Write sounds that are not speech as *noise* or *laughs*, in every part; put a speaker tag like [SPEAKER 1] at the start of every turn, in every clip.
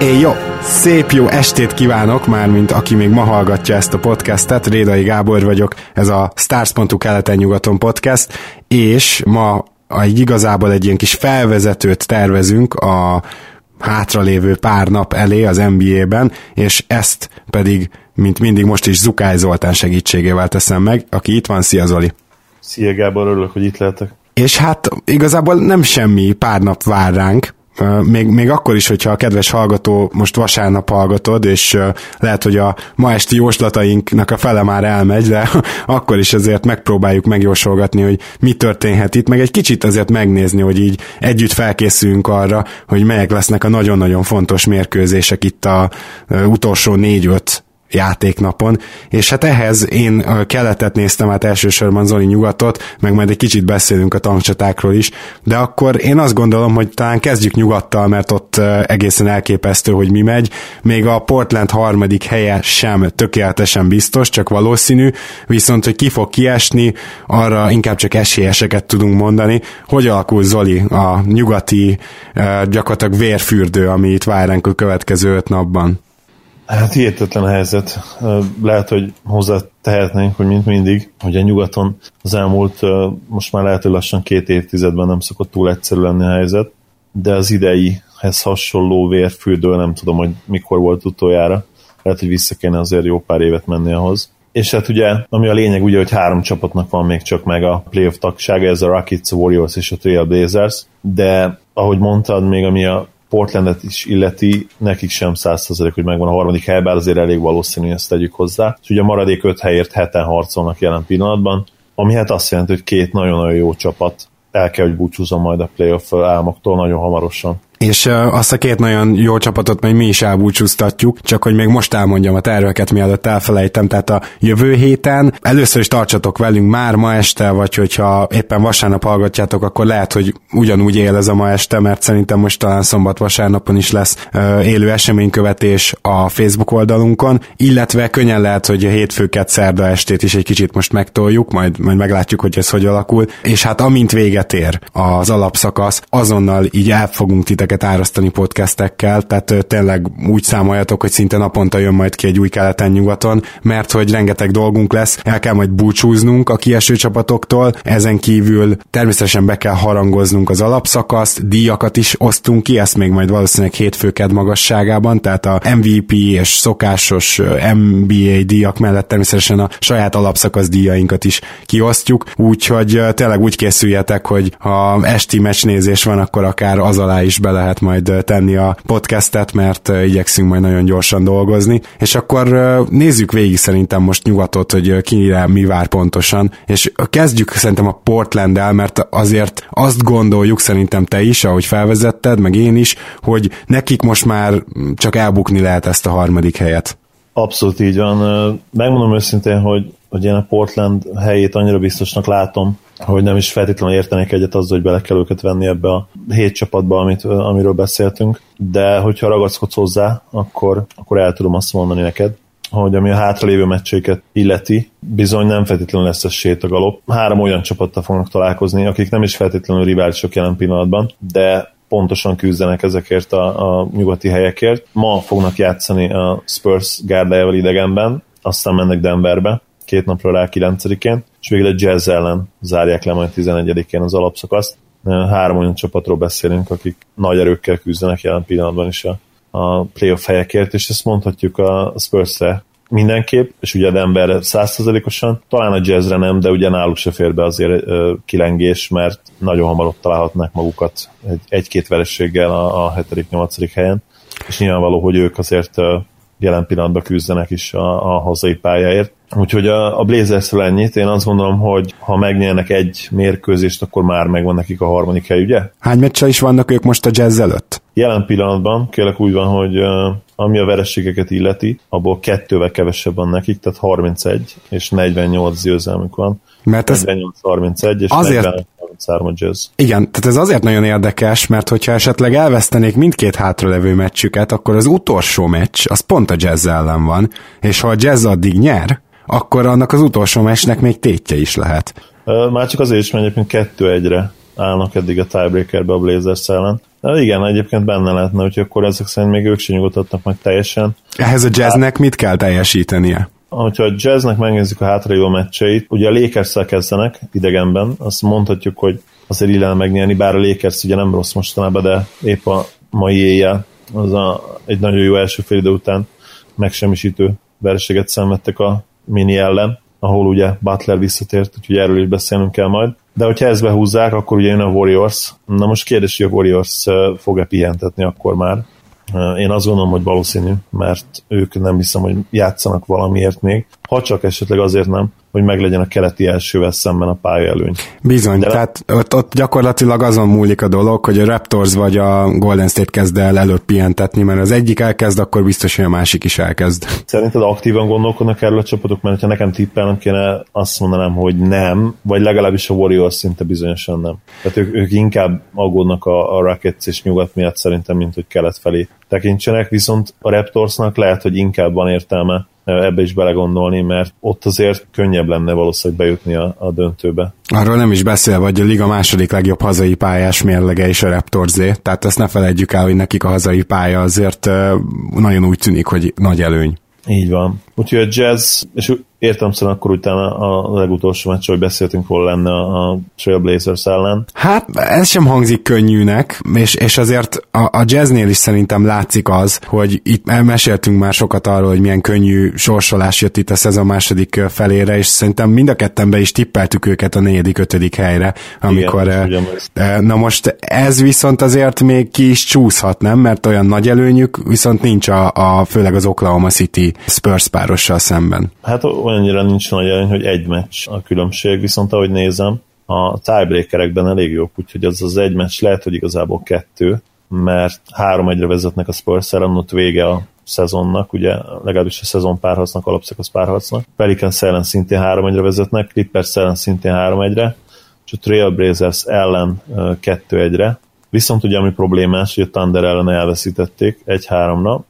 [SPEAKER 1] Éj jó! Szép jó estét kívánok, mármint aki még ma hallgatja ezt a podcastet, Rédai Gábor vagyok, ez a Stars.hu keleten-nyugaton podcast, és ma egy igazából egy ilyen kis felvezetőt tervezünk a hátralévő pár nap elé az NBA-ben, és ezt pedig, mint mindig most is Zukály Zoltán segítségével teszem meg, aki itt van. Szia Zoli!
[SPEAKER 2] Szia Gábor, örülök, hogy itt lehetek.
[SPEAKER 1] És hát igazából nem semmi pár nap vár ránk, még, még akkor is, hogyha a kedves hallgató most vasárnap hallgatod, és lehet, hogy a ma esti jóslatainknak a fele már elmegy, de *laughs* akkor is azért megpróbáljuk megjósolgatni, hogy mi történhet itt, meg egy kicsit azért megnézni, hogy így együtt felkészülünk arra, hogy melyek lesznek a nagyon-nagyon fontos mérkőzések itt a utolsó négy-öt játéknapon, és hát ehhez én keletet néztem át elsősorban Zoli nyugatot, meg majd egy kicsit beszélünk a tankcsatákról is, de akkor én azt gondolom, hogy talán kezdjük nyugattal, mert ott egészen elképesztő, hogy mi megy. Még a Portland harmadik helye sem tökéletesen biztos, csak valószínű, viszont hogy ki fog kiesni, arra inkább csak esélyeseket tudunk mondani. Hogy alakul Zoli a nyugati gyakorlatilag vérfürdő, ami itt vár a következő öt napban?
[SPEAKER 2] Hát hihetetlen helyzet. Lehet, hogy hozzá tehetnénk, hogy mint mindig, hogy a nyugaton az elmúlt, most már lehet, hogy lassan két évtizedben nem szokott túl egyszerű lenni a helyzet, de az ideihez hasonló vérfürdő, nem tudom, hogy mikor volt utoljára. Lehet, hogy vissza kéne azért jó pár évet menni ahhoz. És hát ugye, ami a lényeg ugye, hogy három csapatnak van még csak meg a playoff tagsága, ez a Rockets, a Warriors és a Trail Blazers, de ahogy mondtad, még ami a Portlandet is illeti, nekik sem 100% hogy megvan a harmadik hely, bár azért elég valószínű, ezt tegyük hozzá. És ugye a maradék öt helyért heten harcolnak jelen pillanatban, ami hát azt jelenti, hogy két nagyon-nagyon jó csapat el kell, hogy búcsúzom majd a playoff álmoktól nagyon hamarosan
[SPEAKER 1] és azt a két nagyon jó csapatot majd mi is elbúcsúztatjuk, csak hogy még most elmondjam a terveket, mielőtt elfelejtem, tehát a jövő héten először is tartsatok velünk már ma este, vagy hogyha éppen vasárnap hallgatjátok, akkor lehet, hogy ugyanúgy él ez a ma este, mert szerintem most talán szombat-vasárnapon is lesz élő eseménykövetés a Facebook oldalunkon, illetve könnyen lehet, hogy a hétfőket szerda estét is egy kicsit most megtoljuk, majd, majd meglátjuk, hogy ez hogy alakul, és hát amint véget ér az alapszakasz, azonnal így el fogunk titeket titeket árasztani podcastekkel, tehát tényleg úgy számoljatok, hogy szinte naponta jön majd ki egy új keleten-nyugaton, mert hogy rengeteg dolgunk lesz, el kell majd búcsúznunk a kieső csapatoktól, ezen kívül természetesen be kell harangoznunk az alapszakaszt, díjakat is osztunk ki, ezt még majd valószínűleg hétfőked magasságában, tehát a MVP és szokásos NBA díjak mellett természetesen a saját alapszakasz díjainkat is kiosztjuk, úgyhogy tényleg úgy készüljetek, hogy ha esti meccsnézés van, akkor akár az alá is bele lehet majd tenni a podcastet, mert igyekszünk majd nagyon gyorsan dolgozni, és akkor nézzük végig szerintem most nyugatot, hogy kire mi vár pontosan, és kezdjük szerintem a Portland-el, mert azért azt gondoljuk szerintem te is, ahogy felvezetted, meg én is, hogy nekik most már csak elbukni lehet ezt a harmadik helyet.
[SPEAKER 2] Abszolút így van. Megmondom őszintén, hogy, hogy én a Portland helyét annyira biztosnak látom, hogy nem is feltétlenül értenék egyet azzal, hogy bele kell őket venni ebbe a hét csapatba, amit, amiről beszéltünk, de hogyha ragaszkodsz hozzá, akkor, akkor el tudom azt mondani neked, hogy ami a hátralévő meccseiket illeti, bizony nem feltétlenül lesz ez sétagalop. Három olyan csapattal fognak találkozni, akik nem is feltétlenül riválisok jelen pillanatban, de pontosan küzdenek ezekért a, a nyugati helyekért. Ma fognak játszani a Spurs gárdájával idegenben, aztán mennek Denverbe, két napra rá 9-én, és végül egy Jazz ellen zárják le majd 11-én az alapszakaszt. Három olyan csapatról beszélünk, akik nagy erőkkel küzdenek jelen pillanatban is a, a playoff helyekért, és ezt mondhatjuk a Spurs-re mindenképp, és ugye a Denver százszerzalékosan, talán a jazzre nem, de ugye náluk se fér be azért ö, kilengés, mert nagyon hamar ott találhatnák magukat egy, egy-két verességgel a, a 7.-8. helyen, és nyilvánvaló, hogy ők azért ö, jelen pillanatban küzdenek is a, a hazai pályáért. Úgyhogy a, a Blazersről ennyit. Én azt gondolom, hogy ha megnyernek egy mérkőzést, akkor már megvan nekik a harmadik hely, ugye?
[SPEAKER 1] Hány meccsel is vannak ők most a jazz előtt?
[SPEAKER 2] Jelen pillanatban kérlek úgy van, hogy ami a vereségeket illeti, abból kettővel kevesebb van nekik, tehát 31 és 48 győzelmük van. Mert ez 48-31 és azért... 43 a jazz.
[SPEAKER 1] Igen, tehát ez azért nagyon érdekes, mert hogyha esetleg elvesztenék mindkét hátralevő meccsüket, akkor az utolsó meccs az pont a jazz ellen van, és ha a jazz addig nyer, akkor annak az utolsó meccsnek még tétje is lehet.
[SPEAKER 2] Már csak azért is, mert egyébként kettő egyre állnak eddig a tiebreakerbe a Blazers ellen. De igen, egyébként benne lehetne, hogy akkor ezek szerint még ők sem nyugodhatnak meg teljesen.
[SPEAKER 1] Ehhez a jazznek mit kell teljesítenie?
[SPEAKER 2] hogyha a jazznek megnézzük a hátralévő meccseit, ugye a lakers kezdenek idegenben, azt mondhatjuk, hogy azért illene megnyerni, bár a Lakers ugye nem rossz mostanában, de épp a mai éjjel az a, egy nagyon jó első fél idő után megsemmisítő vereséget szenvedtek a mini ellen, ahol ugye Butler visszatért, úgyhogy erről is beszélnünk kell majd. De hogyha ezt behúzzák, akkor ugye jön a Warriors. Na most kérdés, hogy a Warriors fog-e pihentetni akkor már, én azt gondolom, hogy valószínű, mert ők nem hiszem, hogy játszanak valamiért még, ha csak esetleg azért nem, hogy meglegyen a keleti elsővel szemben a pályaelőny.
[SPEAKER 1] Bizony, De tehát ott, ott gyakorlatilag azon múlik a dolog, hogy a Raptors vagy a Golden State kezd el előbb pihentetni, mert az egyik elkezd, akkor biztos, hogy a másik is elkezd.
[SPEAKER 2] Szerinted aktívan gondolkodnak erről a csapatok, mert ha nekem tippelnem kéne, azt mondanám, hogy nem, vagy legalábbis a Warriors szinte bizonyosan nem. Tehát ők, ők inkább aggódnak a, a Rockets és nyugat miatt szerintem, mint hogy kelet felé tekintsenek, viszont a Raptorsnak lehet, hogy inkább van értelme ebbe is belegondolni, mert ott azért könnyebb lenne valószínűleg bejutni a, a döntőbe.
[SPEAKER 1] Arról nem is beszél, hogy a liga második legjobb hazai pályás mérlege is a Raptorzé, tehát ezt ne felejtjük el, hogy nekik a hazai pálya azért nagyon úgy tűnik, hogy nagy előny.
[SPEAKER 2] Így van. Úgyhogy a jazz, és értem szerint akkor utána a legutolsó meccs, hogy beszéltünk volna lenne a Trailblazers ellen.
[SPEAKER 1] Hát ez sem hangzik könnyűnek, és, és azért a, a jazznél is szerintem látszik az, hogy itt meséltünk már sokat arról, hogy milyen könnyű sorsolás jött itt a szezon második felére, és szerintem mind a kettenbe is tippeltük őket a negyedik, ötödik helyre, amikor... Igen, na most ez viszont azért még ki is csúszhat, nem? Mert olyan nagy előnyük, viszont nincs a, a főleg az Oklahoma City Spurs párossal szemben.
[SPEAKER 2] Hát olyannyira nincs nagy előny, hogy egy meccs a különbség, viszont ahogy nézem, a tiebreakerekben elég jók, úgyhogy az az egy meccs lehet, hogy igazából kettő, mert három egyre vezetnek a spurs ott vége a szezonnak, ugye legalábbis a szezon párharcnak, alapszakasz párharcnak. Pelican ellen szintén három egyre vezetnek, Clippers ellen szintén három egyre, és a Trailblazers ellen kettő egyre. Viszont ugye ami problémás, hogy a Thunder ellen elveszítették egy háromra,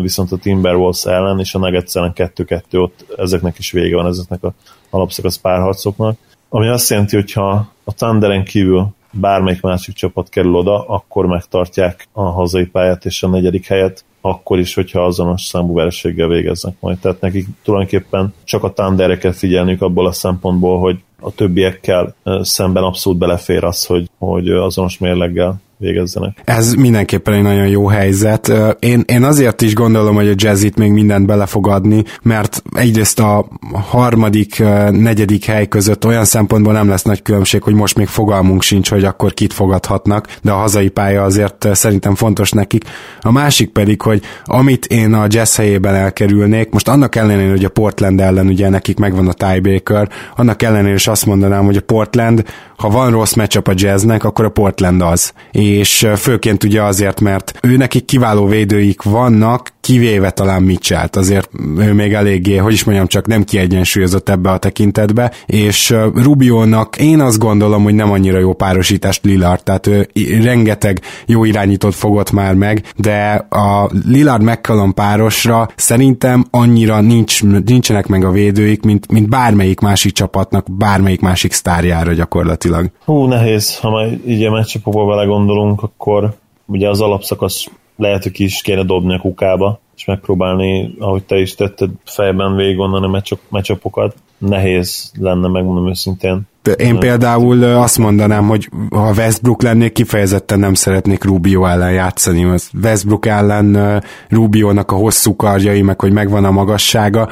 [SPEAKER 2] viszont a Timberwolves ellen és a Nuggets ellen 2-2 ott ezeknek is vége van, ezeknek a alapszakasz párharcoknak. Ami azt jelenti, hogy ha a Thunderen kívül bármelyik másik csapat kerül oda, akkor megtartják a hazai pályát és a negyedik helyet, akkor is, hogyha azonos számú vereséggel végeznek majd. Tehát nekik tulajdonképpen csak a Thunderre kell figyelniük abból a szempontból, hogy a többiekkel szemben abszolút belefér az, hogy, hogy azonos mérleggel végezzenek.
[SPEAKER 1] Ez mindenképpen egy nagyon jó helyzet. Én, én azért is gondolom, hogy a jazz itt még mindent bele fog adni, mert egyrészt a harmadik, negyedik hely között olyan szempontból nem lesz nagy különbség, hogy most még fogalmunk sincs, hogy akkor kit fogadhatnak, de a hazai pálya azért szerintem fontos nekik. A másik pedig, hogy amit én a jazz helyében elkerülnék, most annak ellenére, hogy a Portland ellen ugye nekik megvan a tiebreaker, annak ellenére is azt mondanám, hogy a Portland, ha van rossz matchup a jazznek, akkor a Portland az. És főként ugye azért, mert ő nekik kiváló védőik vannak, kivéve talán Mitchell-t, azért ő még eléggé, hogy is mondjam, csak nem kiegyensúlyozott ebbe a tekintetbe, és Rubionak én azt gondolom, hogy nem annyira jó párosítást Lillard, tehát ő rengeteg jó irányítót fogott már meg, de a Lillard McCallum párosra szerintem annyira nincs, nincsenek meg a védőik, mint, mint bármelyik másik csapatnak, bármelyik másik sztárjára gyakorlatilag.
[SPEAKER 2] Hú, nehéz, ha már így a meccsapokba vele gondolunk, akkor ugye az alapszakasz lehet, hogy ki is kéne dobni a kukába, és megpróbálni, ahogy te is tetted, fejben végig gondolni a meccsapokat. Nehéz lenne, megmondom őszintén.
[SPEAKER 1] Én például azt mondanám, hogy ha Westbrook lennék, kifejezetten nem szeretnék Rubio ellen játszani. Westbrook ellen Rubio-nak a hosszú karjai, meg hogy megvan a magassága,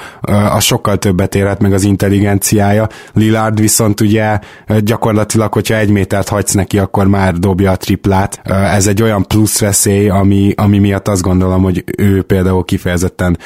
[SPEAKER 1] az sokkal többet érhet meg az intelligenciája. Lillard viszont ugye gyakorlatilag, hogyha egy métert hagysz neki, akkor már dobja a triplát. Ez egy olyan plusz veszély, ami, ami miatt azt gondolom, hogy ő például kifejezetten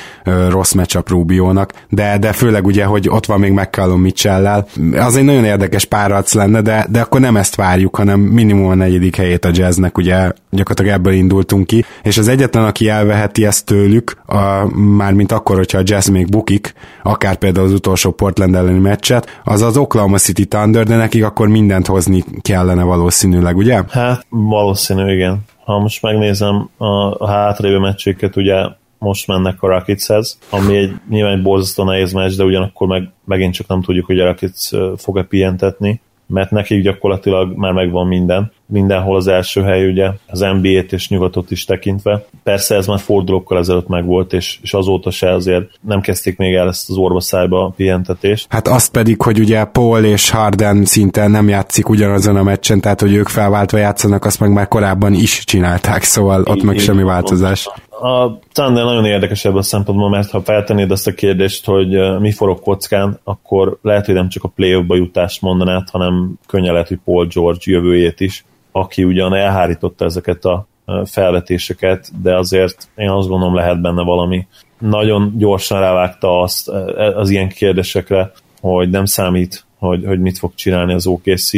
[SPEAKER 1] rossz matchup Rubio-nak, de, de főleg ugye, hogy ott van még McCallum Mitchell-lel. Az egy nagyon érdekes párharc lenne, de, de akkor nem ezt várjuk, hanem minimum a negyedik helyét a jazznek, ugye gyakorlatilag ebből indultunk ki, és az egyetlen, aki elveheti ezt tőlük, a, mint akkor, hogyha a jazz még bukik, akár például az utolsó Portland elleni meccset, az az Oklahoma City Thunder, de nekik akkor mindent hozni kellene valószínűleg, ugye?
[SPEAKER 2] Hát valószínű, igen. Ha most megnézem a, a hátrévő meccséket, ugye most mennek a Rocketshez, ami egy nyilván egy borzasztó nehéz meccs, de ugyanakkor meg, megint csak nem tudjuk, hogy a Rockets fog-e pihentetni mert nekik gyakorlatilag már megvan minden. Mindenhol az első hely, ugye, az NBA-t és nyugatot is tekintve. Persze ez már fordulókkal ezelőtt megvolt, és, és azóta se azért nem kezdték még el ezt az orvaszájba pihentetést.
[SPEAKER 1] Hát azt pedig, hogy ugye Paul és Harden szinte nem játszik ugyanazon a meccsen, tehát hogy ők felváltva játszanak, azt meg már korábban is csinálták, szóval ott meg semmi változás.
[SPEAKER 2] A Thunder nagyon érdekes ebből a szempontból, mert ha feltennéd azt a kérdést, hogy mi forog kockán, akkor lehet, hogy nem csak a playoffba jutást mondanád, hanem könnyen lehet, hogy Paul George jövőjét is, aki ugyan elhárította ezeket a felvetéseket, de azért én azt gondolom lehet benne valami. Nagyon gyorsan rávágta azt az ilyen kérdésekre, hogy nem számít, hogy, hogy mit fog csinálni az OKC,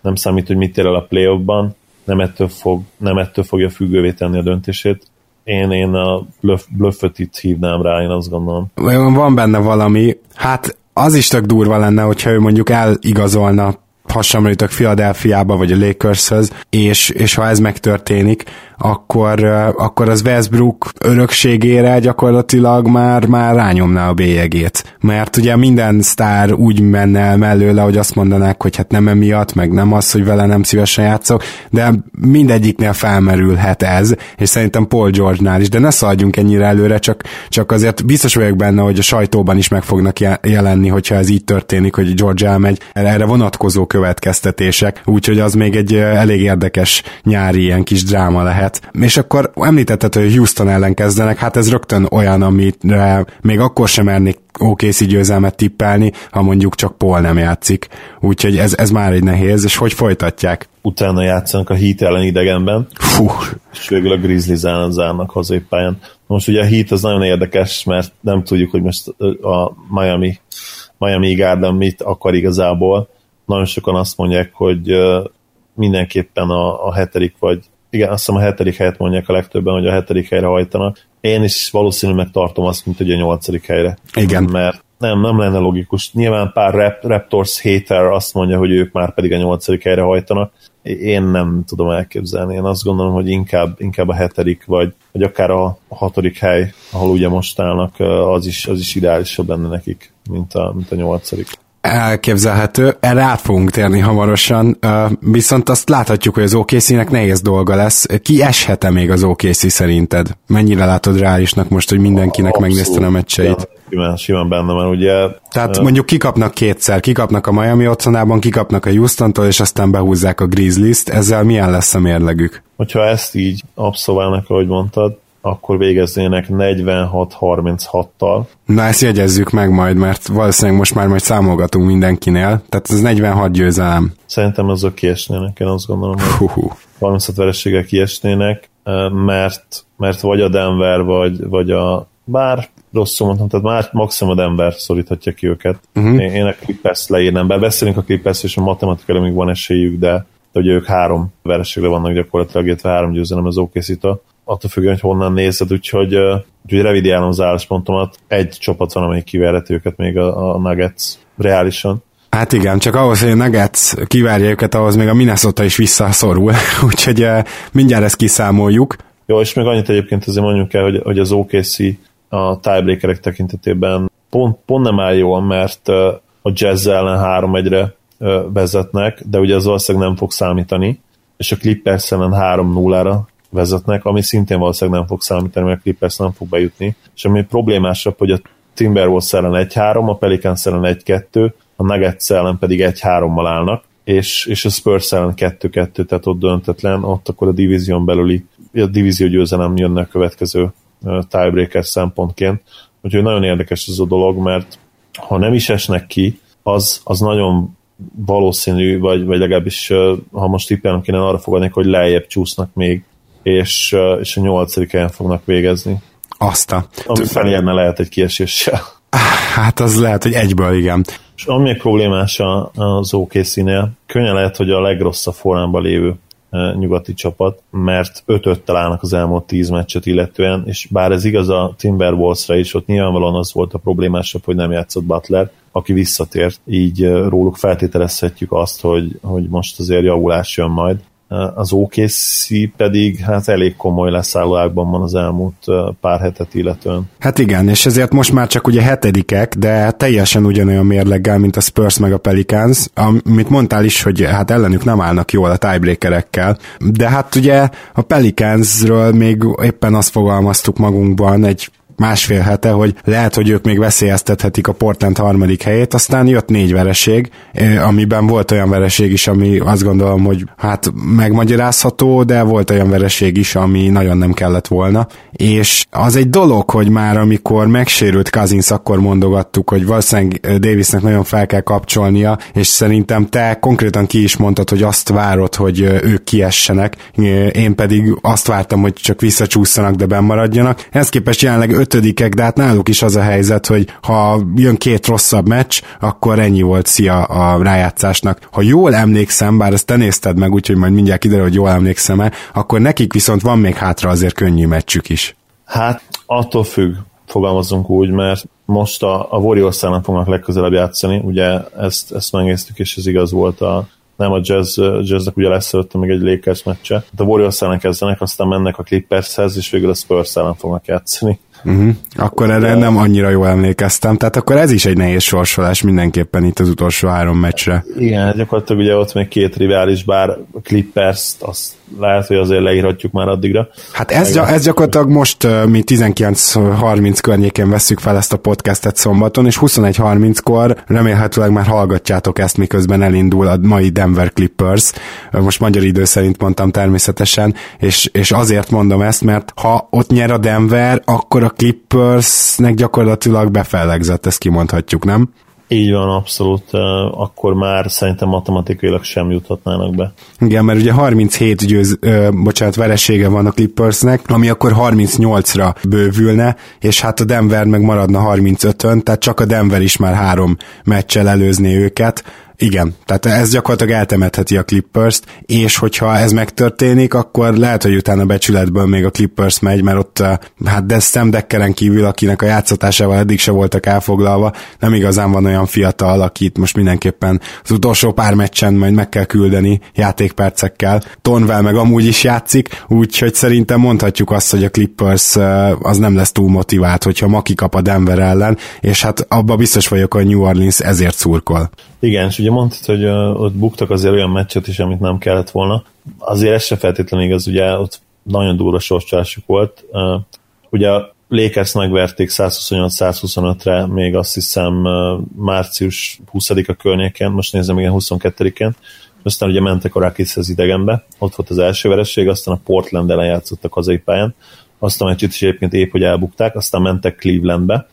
[SPEAKER 2] nem számít, hogy mit ér el a playoffban, nem ettől, fog, nem ettől fogja függővé tenni a döntését én, én a bluffot itt hívnám rá, én azt gondolom.
[SPEAKER 1] Van benne valami, hát az is tök durva lenne, hogyha ő mondjuk eligazolna hasonlítok Philadelphiába vagy a Lakershöz, és, és ha ez megtörténik, akkor, akkor az Westbrook örökségére gyakorlatilag már, már rányomná a bélyegét. Mert ugye minden sztár úgy menne el mellőle, hogy azt mondanák, hogy hát nem emiatt, meg nem az, hogy vele nem szívesen játszok, de mindegyiknél felmerülhet ez, és szerintem Paul George-nál is, de ne szaladjunk ennyire előre, csak, csak azért biztos vagyok benne, hogy a sajtóban is meg fognak jelenni, hogyha ez így történik, hogy George elmegy. Erre vonatkozó következtetések, úgyhogy az még egy elég érdekes nyári ilyen kis dráma lehet lehet. És akkor említetted, hogy Houston ellen kezdenek, hát ez rögtön olyan, amire még akkor sem mernék OKC győzelmet tippelni, ha mondjuk csak Paul nem játszik. Úgyhogy ez, ez már egy nehéz, és hogy folytatják?
[SPEAKER 2] Utána játszanak a Heat ellen idegenben,
[SPEAKER 1] Fú.
[SPEAKER 2] és végül a Grizzlies ellen zárnak hazépályán. Most ugye a Heat az nagyon érdekes, mert nem tudjuk, hogy most a Miami, Miami Garden mit akar igazából. Nagyon sokan azt mondják, hogy mindenképpen a, a hetedik vagy igen, azt hiszem a hetedik helyet mondják a legtöbben, hogy a hetedik helyre hajtanak. Én is valószínűleg megtartom azt, mint hogy a nyolcadik helyre.
[SPEAKER 1] Igen.
[SPEAKER 2] Mert nem, nem lenne logikus. Nyilván pár Rap, Raptors hater azt mondja, hogy ők már pedig a nyolcadik helyre hajtanak. Én nem tudom elképzelni. Én azt gondolom, hogy inkább, inkább a hetedik, vagy, vagy akár a hatodik hely, ahol ugye most állnak, az is, az is ideálisabb benne nekik, mint a, mint a nyolcadik
[SPEAKER 1] elképzelhető. Erre át fogunk térni hamarosan, viszont azt láthatjuk, hogy az OKC-nek nehéz dolga lesz. Ki eshet-e még az OKC szerinted? Mennyire látod reálisnak most, hogy mindenkinek megnézte a meccseit?
[SPEAKER 2] Simán, simán benne van, ugye.
[SPEAKER 1] Tehát mondjuk kikapnak kétszer, kikapnak a Miami otthonában, kikapnak a Houston-tól, és aztán behúzzák a Grizzlies-t. Ezzel milyen lesz a mérlegük?
[SPEAKER 2] Hogyha ezt így abszolválnak, ahogy mondtad, akkor végeznének 46-36-tal.
[SPEAKER 1] Na ezt jegyezzük meg majd, mert valószínűleg most már majd számolgatunk mindenkinél, tehát ez 46 győzelem.
[SPEAKER 2] Szerintem azok kiesnének, én azt gondolom, hogy
[SPEAKER 1] Hú.
[SPEAKER 2] 36 vereséggel kiesnének, mert, mert vagy a Denver, vagy, vagy a bár rosszul mondtam, tehát már maximum a Denver szoríthatja ki őket. Uh-huh. Én, én a Clippers leírnám, be beszélünk a Clippers, és a matematikailag még van esélyük, de, de ugye ők három vereségre vannak gyakorlatilag, illetve három győzelem az okc attól függően, hogy honnan nézed, úgyhogy, úgyhogy revidiálom az álláspontomat. Egy csapat van, amelyik kiverheti őket még a, a Nuggets reálisan.
[SPEAKER 1] Hát igen, csak ahhoz, hogy a Nuggets kivárja őket, ahhoz még a Minnesota is visszaszorul, *laughs* úgyhogy mindjárt ezt kiszámoljuk.
[SPEAKER 2] Jó, és még annyit egyébként azért mondjuk el, hogy, hogy az OKC a tiebreakerek tekintetében pont, pont nem áll jól, mert a Jazz ellen 3-1-re uh, vezetnek, de ugye az valószínűleg nem fog számítani, és a Clippers ellen 3-0-ra vezetnek, ami szintén valószínűleg nem fog számítani, mert a Clippers nem fog bejutni. És ami problémásabb, hogy a Timberwolves ellen 1-3, a Pelicans ellen 1-2, a Nuggets ellen pedig 1-3-mal állnak, és, és a Spurs ellen 2-2, tehát ott döntetlen, ott akkor a divízión belüli, a divízió győzelem jönne a következő tiebreaker szempontként. Úgyhogy nagyon érdekes ez a dolog, mert ha nem is esnek ki, az, az nagyon valószínű, vagy, vagy legalábbis ha most tippelnem kéne arra fogadni, hogy lejjebb csúsznak még és, és a nyolcadik helyen fognak végezni.
[SPEAKER 1] Azt a...
[SPEAKER 2] Ami felérne lehet egy kieséssel.
[SPEAKER 1] Hát az lehet, hogy egyből igen.
[SPEAKER 2] És ami még problémás az OKC-nél, könnyen lehet, hogy a legrosszabb formában lévő nyugati csapat, mert 5 állnak az elmúlt 10 meccset illetően, és bár ez igaz a Timberwolvesra is, ott nyilvánvalóan az volt a problémásabb, hogy nem játszott Butler, aki visszatért, így róluk feltételezhetjük azt, hogy, hogy most azért javulás jön majd. Az OKC pedig hát elég komoly leszállóákban van az elmúlt pár hetet illetően.
[SPEAKER 1] Hát igen, és ezért most már csak ugye hetedikek, de teljesen ugyanolyan mérleggel, mint a Spurs meg a Pelicans, amit mondtál is, hogy hát ellenük nem állnak jól a tiebreakerekkel, de hát ugye a Pelicansről még éppen azt fogalmaztuk magunkban egy másfél hete, hogy lehet, hogy ők még veszélyeztethetik a Portland harmadik helyét, aztán jött négy vereség, amiben volt olyan vereség is, ami azt gondolom, hogy hát megmagyarázható, de volt olyan vereség is, ami nagyon nem kellett volna, és az egy dolog, hogy már amikor megsérült Cousins, akkor mondogattuk, hogy valószínűleg Davisnek nagyon fel kell kapcsolnia, és szerintem te konkrétan ki is mondtad, hogy azt várod, hogy ők kiessenek, én pedig azt vártam, hogy csak visszacsúszanak, de bemaradjanak. Ezt képest jelenleg ötödikek, de hát náluk is az a helyzet, hogy ha jön két rosszabb meccs, akkor ennyi volt szia a rájátszásnak. Ha jól emlékszem, bár ezt te nézted meg, úgyhogy majd mindjárt kiderül, hogy jól emlékszem-e, akkor nekik viszont van még hátra azért könnyű meccsük is.
[SPEAKER 2] Hát attól függ, fogalmazunk úgy, mert most a, a Warriors fognak legközelebb játszani, ugye ezt, ezt megnéztük, és ez igaz volt a, nem a jazz, jazznek ugye lesz előtte még egy Lakers meccse. De a Warriors ellen kezdenek, aztán mennek a Clippershez, és végül a Spurs ellen fognak játszani.
[SPEAKER 1] Uh-huh. Akkor erre nem annyira jól emlékeztem, tehát akkor ez is egy nehéz sorsolás mindenképpen itt az utolsó három meccsre.
[SPEAKER 2] Igen, gyakorlatilag ugye ott még két rivális, bár Clippers-t azt lehet, hogy azért leírhatjuk már addigra.
[SPEAKER 1] Hát ez, gy- ez gyakorlatilag most uh, mi 19.30 környékén veszük fel ezt a podcastet szombaton, és 21.30-kor remélhetőleg már hallgatjátok ezt, miközben elindul a mai Denver Clippers. Most magyar idő szerint mondtam természetesen, és, és azért mondom ezt, mert ha ott nyer a Denver, akkor a Clippersnek gyakorlatilag befellegzett, ezt kimondhatjuk, nem?
[SPEAKER 2] Így van, abszolút. Akkor már szerintem matematikailag sem juthatnának be.
[SPEAKER 1] Igen, mert ugye 37 győz, ö, bocsánat, veresége van a Clippersnek, ami akkor 38-ra bővülne, és hát a Denver meg maradna 35-ön, tehát csak a Denver is már három meccsel előzné őket, igen, tehát ez gyakorlatilag eltemetheti a Clippers-t, és hogyha ez megtörténik, akkor lehet, hogy utána becsületből még a Clippers megy, mert ott eh, hát de Sam Deckeren kívül, akinek a játszatásával eddig se voltak elfoglalva, nem igazán van olyan fiatal, akit most mindenképpen az utolsó pár meccsen majd meg kell küldeni játékpercekkel. Tonvel meg amúgy is játszik, úgyhogy szerintem mondhatjuk azt, hogy a Clippers eh, az nem lesz túl motivált, hogyha ma kikap a Denver ellen, és hát abba biztos vagyok, hogy New Orleans ezért szurkol.
[SPEAKER 2] Igen, és ugye mondtad, hogy ott buktak azért olyan meccset is, amit nem kellett volna. Azért ez se feltétlenül igaz, ugye ott nagyon durva sorscsásuk volt. Ugye a Lakers megverték 128-125-re, még azt hiszem március 20-a környéken, most nézem, igen, 22-én, aztán ugye mentek a Rakishez idegenbe, ott volt az első vereség, aztán a Portland ellen játszottak hazai pályán, azt a meccset is egyébként épp, hogy elbukták, aztán mentek Clevelandbe,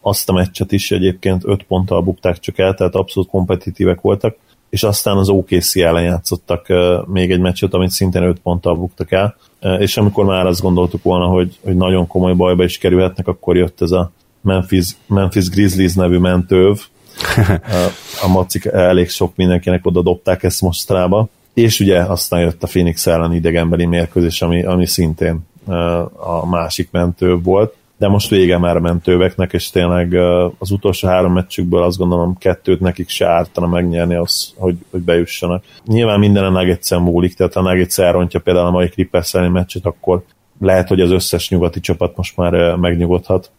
[SPEAKER 2] azt a meccset is egyébként 5 ponttal bukták csak el, tehát abszolút kompetitívek voltak, és aztán az OKC ellen játszottak még egy meccset, amit szintén 5 ponttal buktak el, és amikor már azt gondoltuk volna, hogy, hogy nagyon komoly bajba is kerülhetnek, akkor jött ez a Memphis, Memphis Grizzlies nevű mentőv, *laughs* a macik elég sok mindenkinek oda dobták ezt mostanában, és ugye aztán jött a Phoenix ellen idegenbeli mérkőzés, ami, ami szintén a másik mentő volt de most vége már a mentőveknek, és tényleg az utolsó három meccsükből azt gondolom kettőt nekik se ártana megnyerni az, hogy, hogy bejussanak. Nyilván minden a nuggets múlik, tehát a Nuggets elrontja például a mai Clippers meccset, akkor lehet, hogy az összes nyugati csapat most már megnyugodhat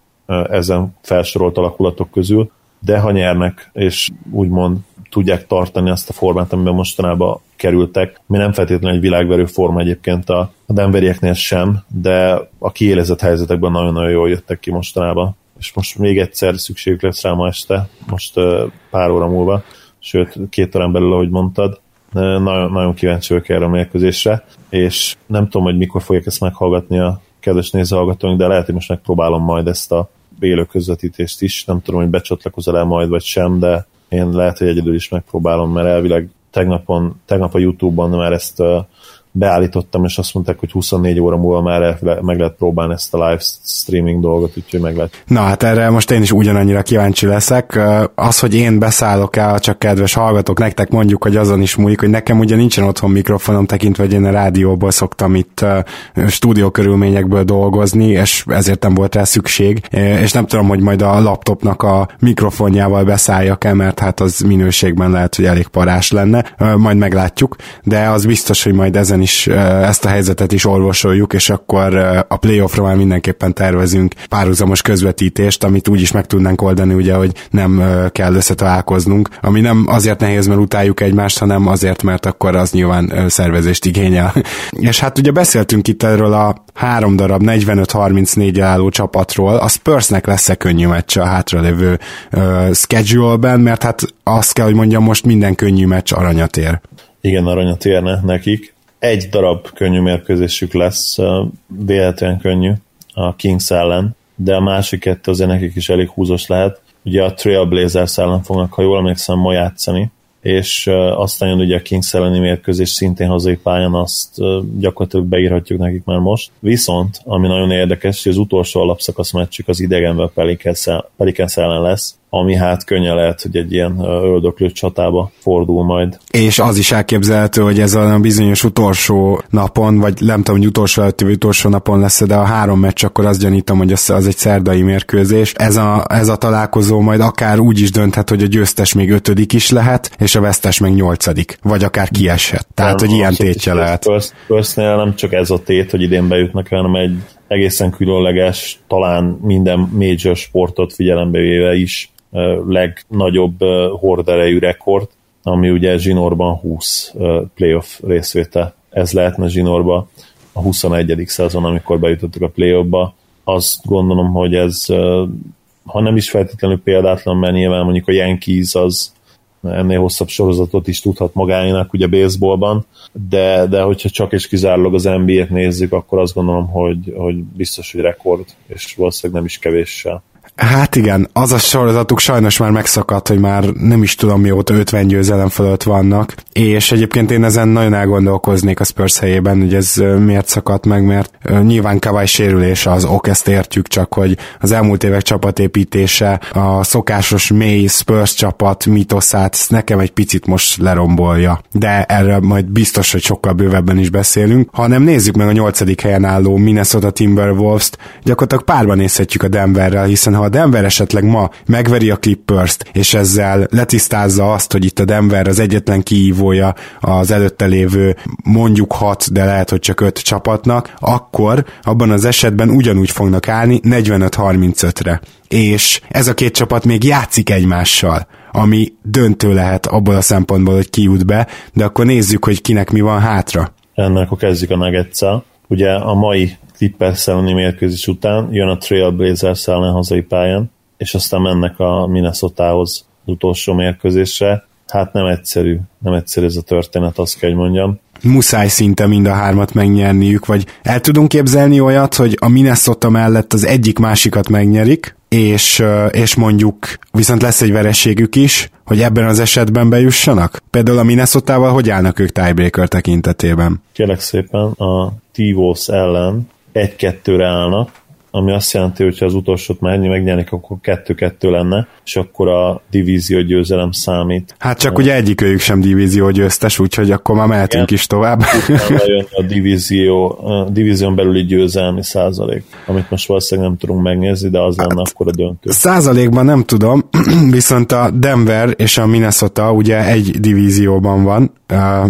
[SPEAKER 2] ezen felsorolt alakulatok közül, de ha nyernek, és úgymond tudják tartani azt a formát, amiben mostanában kerültek. Mi nem feltétlenül egy világverő forma egyébként a, Denverieknél sem, de a kiélezett helyzetekben nagyon-nagyon jól jöttek ki mostanában. És most még egyszer szükségük lesz rá ma este, most pár óra múlva, sőt két órán belül, ahogy mondtad. Nagyon, nagyon kíváncsi vagyok erre a mérkőzésre, és nem tudom, hogy mikor fogják ezt meghallgatni a kedves nézőhallgatóink, de lehet, hogy most megpróbálom majd ezt a élő közvetítést is. Nem tudom, hogy becsatlakozol el majd, vagy sem, de én lehet, hogy egyedül is megpróbálom, mert elvileg tegnapon, tegnap a Youtube-ban már ezt beállítottam, és azt mondták, hogy 24 óra múlva már meg lehet próbálni ezt a live streaming dolgot, úgyhogy meg lehet.
[SPEAKER 1] Na hát erre most én is ugyanannyira kíváncsi leszek. Az, hogy én beszállok el, csak kedves hallgatók, nektek mondjuk, hogy azon is múlik, hogy nekem ugye nincsen otthon mikrofonom tekintve, hogy én a rádióból szoktam itt stúdió körülményekből dolgozni, és ezért nem volt rá szükség, és nem tudom, hogy majd a laptopnak a mikrofonjával beszálljak-e, mert hát az minőségben lehet, hogy elég parás lenne, majd meglátjuk, de az biztos, hogy majd ezen is ezt a helyzetet is orvosoljuk, és akkor a playoffra már mindenképpen tervezünk párhuzamos közvetítést, amit úgy is meg tudnánk oldani, ugye, hogy nem kell összetalálkoznunk, ami nem azért nehéz, mert utáljuk egymást, hanem azért, mert akkor az nyilván szervezést igényel. *laughs* és hát ugye beszéltünk itt erről a három darab 45-34 álló csapatról, a Spursnek lesz-e könnyű meccs a hátralévő uh, schedule-ben, mert hát azt kell, hogy mondjam, most minden könnyű meccs aranyat ér.
[SPEAKER 2] Igen, aranyat érne nekik egy darab könnyű mérkőzésük lesz, véletlenül könnyű a Kings ellen, de a másik kettő azért nekik is elég húzos lehet. Ugye a Trailblazers ellen fognak, ha jól emlékszem, ma játszani, és aztán jön ugye a Kings elleni mérkőzés szintén hazai pályán, azt gyakorlatilag beírhatjuk nekik már most. Viszont, ami nagyon érdekes, hogy az utolsó alapszakasz meccsük az idegenben Pelicans ellen lesz, ami hát könnyen lehet, hogy egy ilyen öldöklő csatába fordul majd.
[SPEAKER 1] És az is elképzelhető, hogy ez a bizonyos utolsó napon, vagy nem tudom, hogy utolsó előtti vagy utolsó napon lesz, de a három meccs, akkor azt gyanítom, hogy az, az egy szerdai mérkőzés. Ez a, ez a találkozó majd akár úgy is dönthet, hogy a győztes még ötödik is lehet, és a vesztes meg nyolcadik, vagy akár kieshet. Tehát, nem, hogy ilyen tétje lehet.
[SPEAKER 2] Spurs-nél nem csak ez a tét, hogy idén bejutnak, hanem egy egészen különleges, talán minden major sportot figyelembe véve is legnagyobb horderejű rekord, ami ugye zsinórban 20 playoff részvétel. Ez lehetne zsinórba a 21. szezon, amikor bejutottuk a playoffba. Azt gondolom, hogy ez ha nem is feltétlenül példátlan, mert nyilván mondjuk a Yankees az ennél hosszabb sorozatot is tudhat magáénak ugye baseballban, de, de hogyha csak és kizárólag az NBA-t nézzük, akkor azt gondolom, hogy, hogy biztos, hogy rekord, és valószínűleg nem is kevéssel.
[SPEAKER 1] Hát igen, az a sorozatuk sajnos már megszakadt, hogy már nem is tudom mióta 50 győzelem fölött vannak, és egyébként én ezen nagyon elgondolkoznék a Spurs helyében, hogy ez miért szakadt meg, mert nyilván Kawai sérülése az ok, ezt értjük, csak hogy az elmúlt évek csapatépítése, a szokásos mély Spurs csapat mitoszát nekem egy picit most lerombolja, de erre majd biztos, hogy sokkal bővebben is beszélünk. Ha nem nézzük meg a nyolcadik helyen álló Minnesota Timberwolves-t, gyakorlatilag párban nézhetjük a Denverrel, hiszen ha a Denver esetleg ma megveri a Clippers-t, és ezzel letisztázza azt, hogy itt a Denver az egyetlen kiívója az előtte lévő mondjuk hat, de lehet, hogy csak öt csapatnak, akkor abban az esetben ugyanúgy fognak állni 45-35-re. És ez a két csapat még játszik egymással ami döntő lehet abból a szempontból, hogy ki jut be, de akkor nézzük, hogy kinek mi van hátra.
[SPEAKER 2] Ennek akkor kezdjük a nuggets Ugye a mai Clippers elleni mérkőzés után jön a Trailblazers ellen hazai pályán, és aztán mennek a Minnesotához az utolsó mérkőzésre. Hát nem egyszerű, nem egyszerű ez a történet, azt kell, hogy mondjam.
[SPEAKER 1] Muszáj szinte mind a hármat megnyerniük, vagy el tudunk képzelni olyat, hogy a Minnesota mellett az egyik másikat megnyerik, és, és mondjuk viszont lesz egy vereségük is, hogy ebben az esetben bejussanak? Például a minnesota hogy állnak ők tiebreaker tekintetében?
[SPEAKER 2] Kérlek szépen, a Tivos ellen egy-kettőre állnak, ami azt jelenti, hogy ha az utolsót megnyerni, megnyernek, akkor kettő-kettő lenne, és akkor a divízió győzelem számít.
[SPEAKER 1] Hát csak ugye egyik őjük sem divízió győztes, úgyhogy akkor már mehetünk Igen. is tovább. *laughs*
[SPEAKER 2] jön a divízió, a divízión belüli győzelmi százalék, amit most valószínűleg nem tudunk megnézni, de az lenne hát, akkor a döntő.
[SPEAKER 1] Százalékban nem tudom, *clears throat* viszont a Denver és a Minnesota ugye egy divízióban van,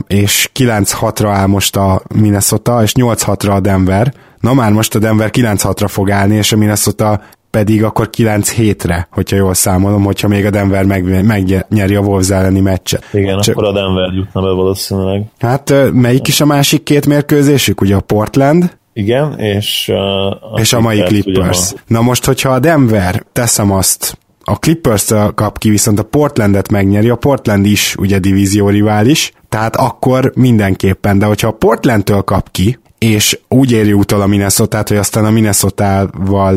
[SPEAKER 1] és 9-6-ra áll most a Minnesota, és 8-6-ra a Denver, Na már most a Denver 9-6-ra fog állni, és a Minnesota pedig akkor 9-7-re, hogyha jól számolom, hogyha még a Denver meg, megnyeri a Wolves elleni meccset.
[SPEAKER 2] Igen, Csak, akkor a Denver jutna be valószínűleg.
[SPEAKER 1] Hát melyik is a másik két mérkőzésük? Ugye a Portland,
[SPEAKER 2] igen, és
[SPEAKER 1] uh, a és a mai Clippers. Ma... Na most, hogyha a Denver, teszem azt, a clippers kap ki, viszont a Portlandet megnyeri, a Portland is ugye divízió rivális, tehát akkor mindenképpen, de hogyha a Portlandtől kap ki, és úgy éri utol a minnesota hogy aztán a Minnesota-val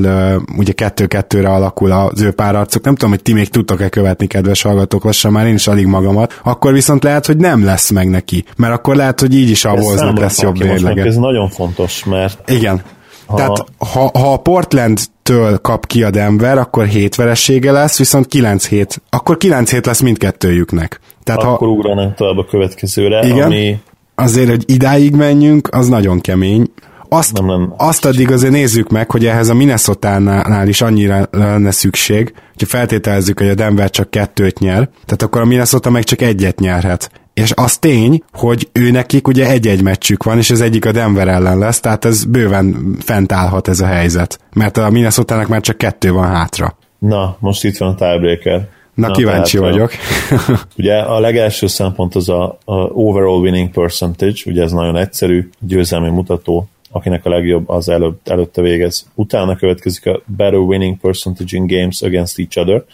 [SPEAKER 1] ugye kettő-kettőre alakul az ő párarcuk. Nem tudom, hogy ti még tudtok-e követni, kedves hallgatók, lassan már én is alig magamat. Akkor viszont lehet, hogy nem lesz meg neki, mert akkor lehet, hogy így is a Wolvesnak lesz jobb
[SPEAKER 2] mérlege. Ez nagyon fontos, mert
[SPEAKER 1] igen, ha... Tehát ha, ha a Portland-től kap ki a Denver, akkor 7 veressége lesz, viszont 9 hét, akkor 9 hét lesz mindkettőjüknek.
[SPEAKER 2] Tehát akkor ha... ugranak tovább a következőre,
[SPEAKER 1] igen,
[SPEAKER 2] ami...
[SPEAKER 1] Azért, hogy idáig menjünk, az nagyon kemény. Azt, nem, nem. azt addig azért nézzük meg, hogy ehhez a Minnesota-nál is annyira lenne szükség, hogyha feltételezzük, hogy a Denver csak kettőt nyer, tehát akkor a Minnesota meg csak egyet nyerhet és az tény, hogy ő nekik ugye egy-egy meccsük van, és az egyik a Denver ellen lesz, tehát ez bőven fent állhat ez a helyzet, mert a minnesota már csak kettő van hátra.
[SPEAKER 2] Na, most itt van a tiebreaker.
[SPEAKER 1] Na, Na kíváncsi tehát, vagyok. *laughs*
[SPEAKER 2] ugye a legelső szempont az a, a overall winning percentage, ugye ez nagyon egyszerű, győzelmi mutató, akinek a legjobb az előtt, előtte végez. Utána következik a better winning percentage in games against each other,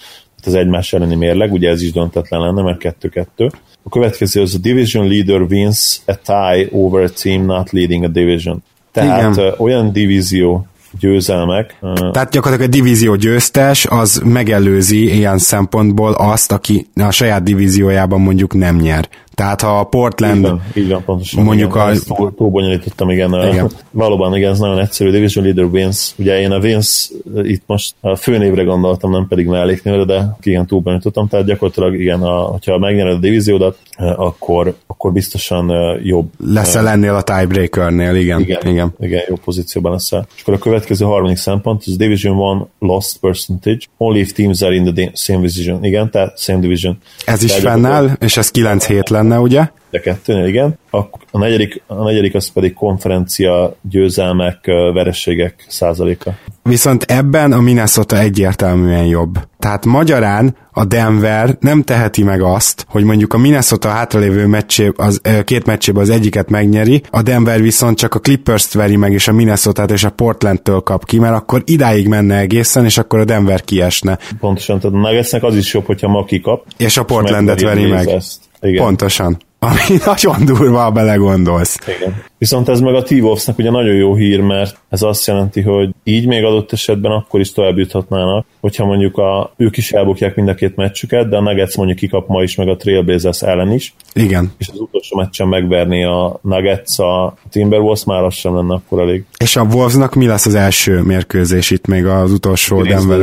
[SPEAKER 2] tehát az egymás elleni mérleg, ugye ez is döntetlen lenne, mert 2-2. A következő az a division leader wins a tie over a team not leading a division. Tehát Igen. olyan divízió győzelmek.
[SPEAKER 1] Tehát gyakorlatilag a divízió győztes az megelőzi ilyen szempontból azt, aki a saját divíziójában mondjuk nem nyer. Tehát ha a Portland... Így
[SPEAKER 2] van pontosan.
[SPEAKER 1] Mondjuk
[SPEAKER 2] igen, a... Túl, túl bonyolítottam, igen. igen. Valóban, igen, ez nagyon egyszerű. Division Leader wins. Ugye én a wins itt most a főnévre gondoltam, nem pedig melléknévre, de igen, túl bonyolítottam. Tehát gyakorlatilag igen, a, hogyha megnyered a divíziódat, akkor, akkor biztosan jobb.
[SPEAKER 1] Leszel ennél a tiebreakernél, igen.
[SPEAKER 2] Igen, igen. igen jó pozícióban leszel. És akkor a következő harmadik szempont, az Division 1 lost percentage, only if teams are in the same division. Igen, tehát same division.
[SPEAKER 1] Ez is fennáll, és ez 9 hét lenne, ugye?
[SPEAKER 2] De kettőnél, igen. A, a, negyedik, a negyedik az pedig konferencia győzelmek, verességek százaléka.
[SPEAKER 1] Viszont ebben a Minnesota egyértelműen jobb. Tehát magyarán a Denver nem teheti meg azt, hogy mondjuk a Minnesota hátralévő meccsé, az, két meccsében az egyiket megnyeri, a Denver viszont csak a Clippers-t veri meg, és a minnesota és a Portland-től kap ki, mert akkor idáig menne egészen, és akkor a Denver kiesne.
[SPEAKER 2] Pontosan, tehát a Nuggetsnek az is jobb, hogyha ma kikap.
[SPEAKER 1] És a Portlandet veri meg. Ezt. Igen. Pontosan ami *laughs* nagyon durva, ha belegondolsz.
[SPEAKER 2] Igen. Viszont ez meg a t ugye nagyon jó hír, mert ez azt jelenti, hogy így még adott esetben akkor is tovább juthatnának, hogyha mondjuk a, ők is elbukják mind a két meccsüket, de a Nuggets mondjuk kikap ma is, meg a Trailblazers ellen is.
[SPEAKER 1] Igen.
[SPEAKER 2] És az utolsó meccsen megverni a Nuggets a Timberwolves már az sem lenne akkor elég.
[SPEAKER 1] És a Wolvesnak mi lesz az első mérkőzés itt még az utolsó Denver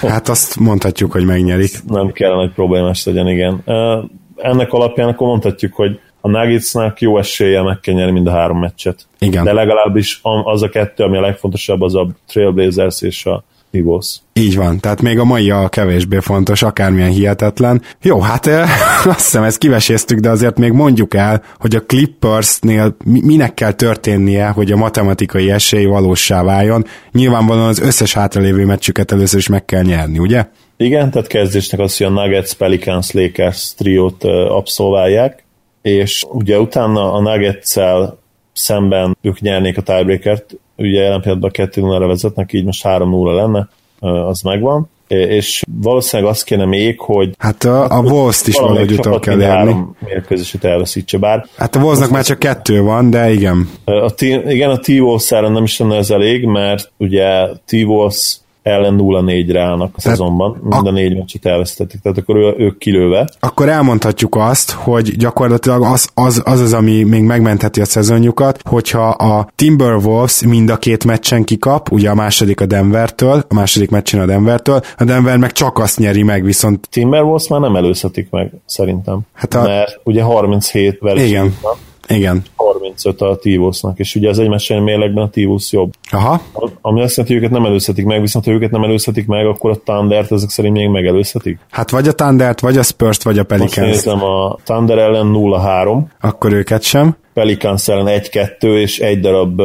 [SPEAKER 2] hogy.
[SPEAKER 1] Hát azt mondhatjuk, hogy megnyerik.
[SPEAKER 2] Nem kell nagy problémás legyen, igen ennek alapján akkor mondhatjuk, hogy a Nuggetsnak jó esélye meg kell nyerni mind a három meccset.
[SPEAKER 1] Igen.
[SPEAKER 2] De legalábbis az a kettő, ami a legfontosabb, az a Trailblazers és a Eagles.
[SPEAKER 1] Így van, tehát még a mai a kevésbé fontos, akármilyen hihetetlen. Jó, hát *laughs* azt hiszem ezt kiveséztük, de azért még mondjuk el, hogy a Clippersnél minek kell történnie, hogy a matematikai esély valósá váljon. Nyilvánvalóan az összes hátralévő meccsüket először is meg kell nyerni, ugye?
[SPEAKER 2] Igen, tehát kezdésnek az, hogy a Nuggets, Pelicans, Lakers triót abszolválják, és ugye utána a nuggets szemben ők nyernék a tiebreakert, ugye jelen pillanatban 2 0 vezetnek, így most 3-0 lenne, az megvan, és valószínűleg azt kéne még, hogy
[SPEAKER 1] hát a, a Wolves-t is valahogy utol kell érni. három
[SPEAKER 2] mérkőzését elveszítse, bár
[SPEAKER 1] hát a Wolvesnak már csak kettő van, de igen.
[SPEAKER 2] A t, igen, a T-Wolves nem is lenne ez elég, mert ugye T-Wolves ellen 0-4-re állnak a tehát szezonban, mind a négy meccset elvesztették, tehát akkor ő, ők kilőve.
[SPEAKER 1] Akkor elmondhatjuk azt, hogy gyakorlatilag az az, az, az ami még megmentheti a szezonjukat, hogyha a Timberwolves mind a két meccsen kikap, ugye a második a Denvertől, a második meccsen a Denvertől, a Denver meg csak azt nyeri meg, viszont...
[SPEAKER 2] Timberwolves már nem előzhetik meg, szerintem. Hát a... Mert ugye 37 verseny
[SPEAKER 1] Igen. Van. Igen.
[SPEAKER 2] 35 a Tivosnak, és ugye az egymás mérlegben a Tivus jobb.
[SPEAKER 1] Aha.
[SPEAKER 2] Ami azt jelenti, hogy őket nem előzhetik meg, viszont ha őket nem előzhetik meg, akkor a Thundert ezek szerint még megelőzhetik.
[SPEAKER 1] Hát vagy a Thundert, vagy a Spurs-t, vagy a Pelicans. Most
[SPEAKER 2] nézem, a Thunder ellen 0-3.
[SPEAKER 1] Akkor őket sem.
[SPEAKER 2] Pelicans ellen 1-2, és egy darab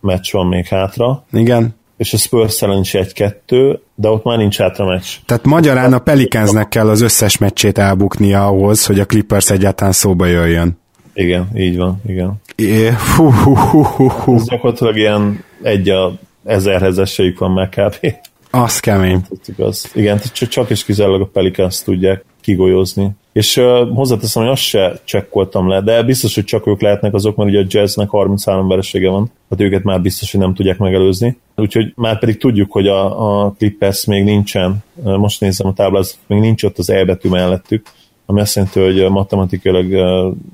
[SPEAKER 2] meccs van még hátra.
[SPEAKER 1] Igen
[SPEAKER 2] és a Spurs ellen is egy-kettő, de ott már nincs hátra meccs.
[SPEAKER 1] Tehát magyarán a Pelicansnek kell az összes meccsét elbuknia ahhoz, hogy a Clippers egyáltalán szóba jöjjön.
[SPEAKER 2] Igen, így van, igen.
[SPEAKER 1] É, hú, hú, hú, hú, hú.
[SPEAKER 2] Ez gyakorlatilag ilyen egy a ezerhez esélyük van meg kb.
[SPEAKER 1] Az kemény.
[SPEAKER 2] Az. Igen, csak, is kizárólag a Pelicans tudják kigolyozni. És uh, hozzáteszem, hogy azt se csekkoltam le, de biztos, hogy csak ők lehetnek azok, mert ugye a jazznek 33 veresége van, hát őket már biztos, hogy nem tudják megelőzni. Úgyhogy már pedig tudjuk, hogy a, a Clippers még nincsen, most nézem a táblázat, még nincs ott az E betű mellettük, ami azt jelenti, hogy matematikailag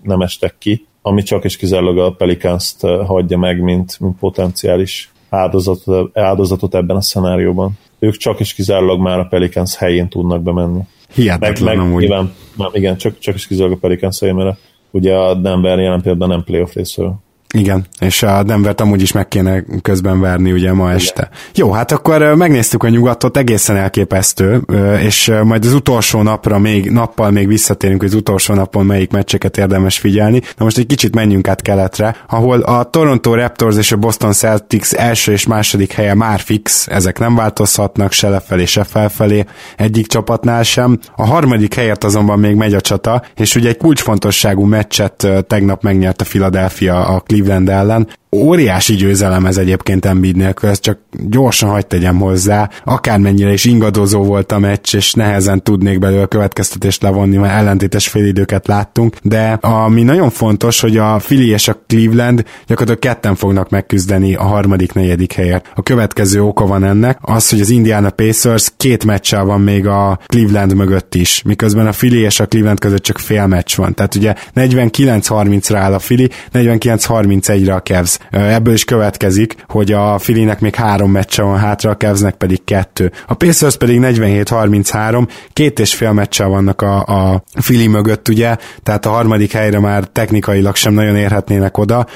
[SPEAKER 2] nem estek ki, ami csak és kizárólag a Pelicans-t hagyja meg, mint, mint potenciális áldozatot, áldozatot ebben a szenárióban. Ők csak és kizárólag már a Pelicans helyén tudnak bemenni.
[SPEAKER 1] Hihetetlen
[SPEAKER 2] meg, meg, nyilván, igen, csak, csak és kizárólag a Pelicans helyén, mert ugye a Denver jelen pillanatban nem playoff részről
[SPEAKER 1] igen, és a Denvert amúgy is meg kéne közben verni ugye ma este. Igen. Jó, hát akkor megnéztük a nyugatot, egészen elképesztő, és majd az utolsó napra még, nappal még visszatérünk, hogy az utolsó napon melyik meccseket érdemes figyelni. Na most egy kicsit menjünk át keletre, ahol a Toronto Raptors és a Boston Celtics első és második helye már fix, ezek nem változhatnak se lefelé, se felfelé, egyik csapatnál sem. A harmadik helyet azonban még megy a csata, és ugye egy kulcsfontosságú meccset tegnap megnyert a Philadelphia a Cleveland ellen, óriási győzelem ez egyébként Embiid nélkül, ezt csak gyorsan hagyd tegyem hozzá, akármennyire is ingadozó volt a meccs, és nehezen tudnék belőle következtetést levonni, mert ellentétes félidőket láttunk, de ami nagyon fontos, hogy a Philly és a Cleveland gyakorlatilag ketten fognak megküzdeni a harmadik, negyedik helyet. A következő oka van ennek, az, hogy az Indiana Pacers két meccsel van még a Cleveland mögött is, miközben a Philly és a Cleveland között csak fél meccs van. Tehát ugye 49-30-ra áll a Philly, 49-31-re a Cavs. Ebből is következik, hogy a Filinek még három meccse van hátra, a Cavsnek pedig kettő. A Pacers pedig 47-33, két és fél meccse vannak a, a Fili mögött, ugye, tehát a harmadik helyre már technikailag sem nagyon érhetnének oda.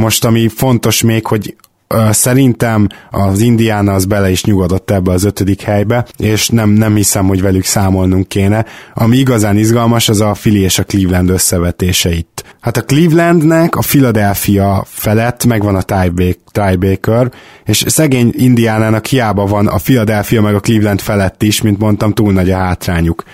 [SPEAKER 1] Most ami fontos még, hogy Szerintem az Indiana az bele is nyugodott ebbe az ötödik helybe, és nem, nem hiszem, hogy velük számolnunk kéne. Ami igazán izgalmas, az a Philly és a Cleveland összevetése itt. Hát a Clevelandnek a Philadelphia felett megvan a tiebreaker, és szegény Indiánának hiába van a Philadelphia meg a Cleveland felett is, mint mondtam, túl nagy a hátrányuk.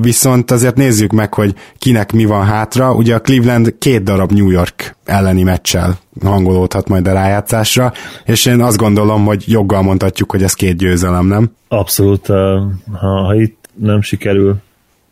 [SPEAKER 1] Viszont azért nézzük meg, hogy kinek mi van hátra. Ugye a Cleveland két darab New York elleni meccsel hangolódhat majd a rájátszásra, és én azt gondolom, hogy joggal mondhatjuk, hogy ez két győzelem, nem?
[SPEAKER 2] Abszolút, ha, ha itt nem sikerül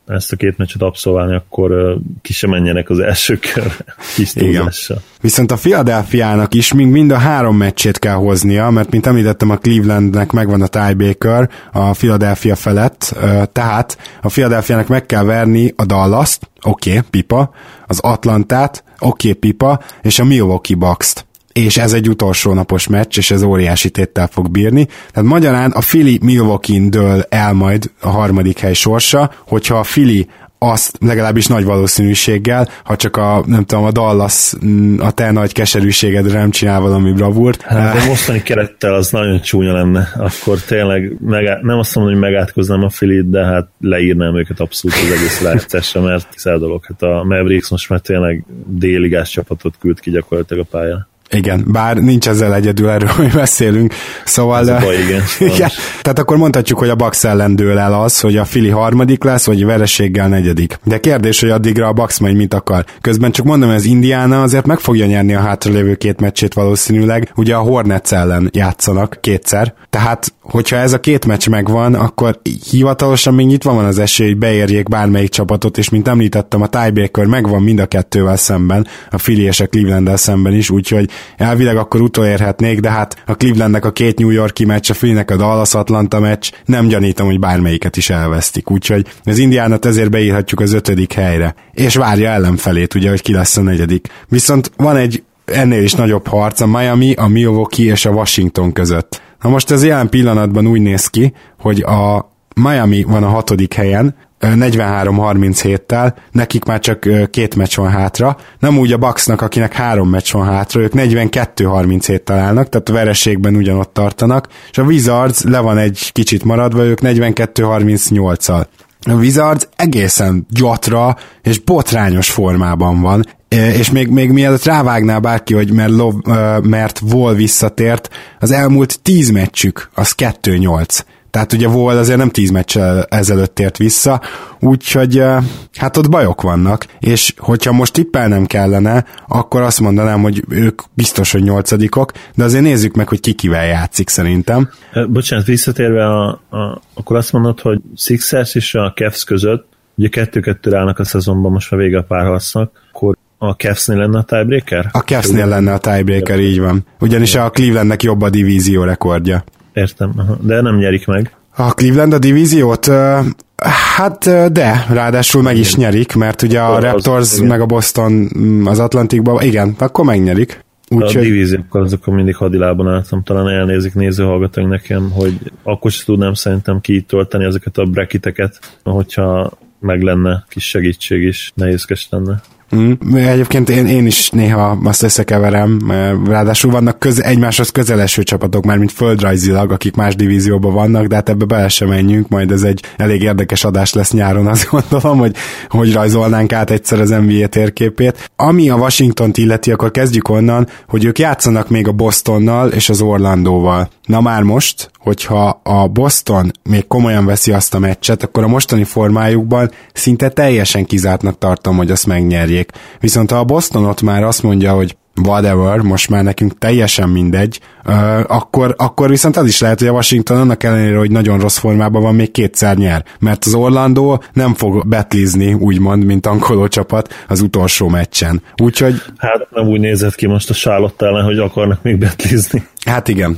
[SPEAKER 2] ezt a két meccset abszolválni, akkor ki sem menjenek az első kör *laughs* Igen.
[SPEAKER 1] Viszont a Philadelphia-nak is még mind a három meccsét kell hoznia, mert mint említettem, a Clevelandnek megvan a tiebreaker a Philadelphia felett, tehát a Philadelphia-nak meg kell verni a Dallas-t, oké, okay, pipa, az Atlantát, oké, okay, pipa, és a Milwaukee Bucks-t és ez egy utolsó napos meccs, és ez óriási téttel fog bírni. Tehát magyarán a Philly Milwaukee dől el majd a harmadik hely sorsa, hogyha a Philly azt legalábbis nagy valószínűséggel, ha csak a, nem tudom, a Dallas mm, a te nagy keserűségedre nem csinál valami bravúrt.
[SPEAKER 2] Hát a *laughs* mostani kerettel az nagyon csúnya lenne, akkor tényleg megá- nem azt mondom, hogy megátkoznám a Filit, de hát leírnám őket abszolút az egész rájátszásra, mert dolog. Hát a Mavericks most már tényleg déligás csapatot küld ki gyakorlatilag a pályára.
[SPEAKER 1] Igen, bár nincs ezzel egyedül erről, hogy beszélünk. Szóval... Ez
[SPEAKER 2] baj, igen. *laughs*
[SPEAKER 1] igen. Tehát akkor mondhatjuk, hogy a Bax ellen dől el az, hogy a Fili harmadik lesz, vagy vereséggel negyedik. De kérdés, hogy addigra a Bax majd mit akar. Közben csak mondom, hogy az Indiana azért meg fogja nyerni a hátralévő két meccsét valószínűleg. Ugye a Hornets ellen játszanak kétszer. Tehát, hogyha ez a két meccs megvan, akkor hivatalosan még nyitva van az esély, hogy beérjék bármelyik csapatot, és mint említettem, a tiebreaker megvan mind a kettővel szemben, a Philly és a Cleveland szemben is, úgyhogy elvileg akkor utolérhetnék, de hát a Clevelandnek a két New Yorki meccs, a Phillynek a Dallas Atlanta meccs, nem gyanítom, hogy bármelyiket is elvesztik. Úgyhogy az Indiánat ezért beírhatjuk az ötödik helyre. És várja ellenfelét, ugye, hogy ki lesz a negyedik. Viszont van egy ennél is nagyobb harc a Miami, a Milwaukee és a Washington között. Na most ez jelen pillanatban úgy néz ki, hogy a Miami van a hatodik helyen, 43-37-tel, nekik már csak két meccs van hátra, nem úgy a Bucksnak, akinek három meccs van hátra, ők 42-37-tel állnak, tehát a vereségben ugyanott tartanak, és a Wizards le van egy kicsit maradva, ők 42-38-al. A Wizards egészen gyatra és botrányos formában van, és még, még mielőtt rávágná bárki, hogy mert, Lov, mert Vol visszatért, az elmúlt tíz meccsük az 2-8 tehát ugye volt azért nem tíz meccsel ezelőtt tért vissza, úgyhogy hát ott bajok vannak, és hogyha most tippelnem kellene, akkor azt mondanám, hogy ők biztos, hogy nyolcadikok, de azért nézzük meg, hogy ki kivel játszik szerintem.
[SPEAKER 2] Bocsánat, visszatérve, a, a, akkor azt mondod, hogy Sixers és a Cavs között ugye kettő-kettőre állnak a szezonban, most már vége a párharcnak, akkor a Cavs-nél lenne a tiebreaker?
[SPEAKER 1] A Cavs-nél lenne a tiebreaker, így van. Ugyanis a Clevelandnek jobb a divízió rekordja.
[SPEAKER 2] Értem, aha. de nem nyerik meg.
[SPEAKER 1] A Cleveland a divíziót? Hát de, ráadásul meg is nyerik, mert ugye a Raptors meg a Boston mm, az Atlantikban, igen, akkor megnyerik.
[SPEAKER 2] Úgy, a divíziókkal azokon mindig hadilában álltam, talán elnézik nézőhallgatóink nekem, hogy akkor sem tudnám szerintem kitölteni ezeket a bracketeket, hogyha meg lenne kis segítség is, nehézkes lenne.
[SPEAKER 1] Mm. Egyébként én, én is néha azt összekeverem, ráadásul vannak köz, egymáshoz közeleső csapatok, már mint földrajzilag, akik más divízióban vannak, de hát ebbe bele sem menjünk, majd ez egy elég érdekes adás lesz nyáron, *laughs* azt gondolom, hogy hogy rajzolnánk át egyszer az NBA térképét. Ami a Washington-t illeti, akkor kezdjük onnan, hogy ők játszanak még a Bostonnal és az Orlandóval. Na már most, hogyha a Boston még komolyan veszi azt a meccset, akkor a mostani formájukban szinte teljesen kizártnak tartom, hogy azt megnyerjék. Viszont ha a Boston ott már azt mondja, hogy whatever, most már nekünk teljesen mindegy, uh, akkor, akkor viszont az is lehet, hogy a Washington annak ellenére, hogy nagyon rossz formában van, még kétszer nyer, mert az Orlando nem fog betlizni, úgymond, mint tankoló csapat az utolsó meccsen. Úgyhogy...
[SPEAKER 2] Hát nem úgy nézett ki most a Charlotte ellen, hogy akarnak még betlizni.
[SPEAKER 1] Hát igen.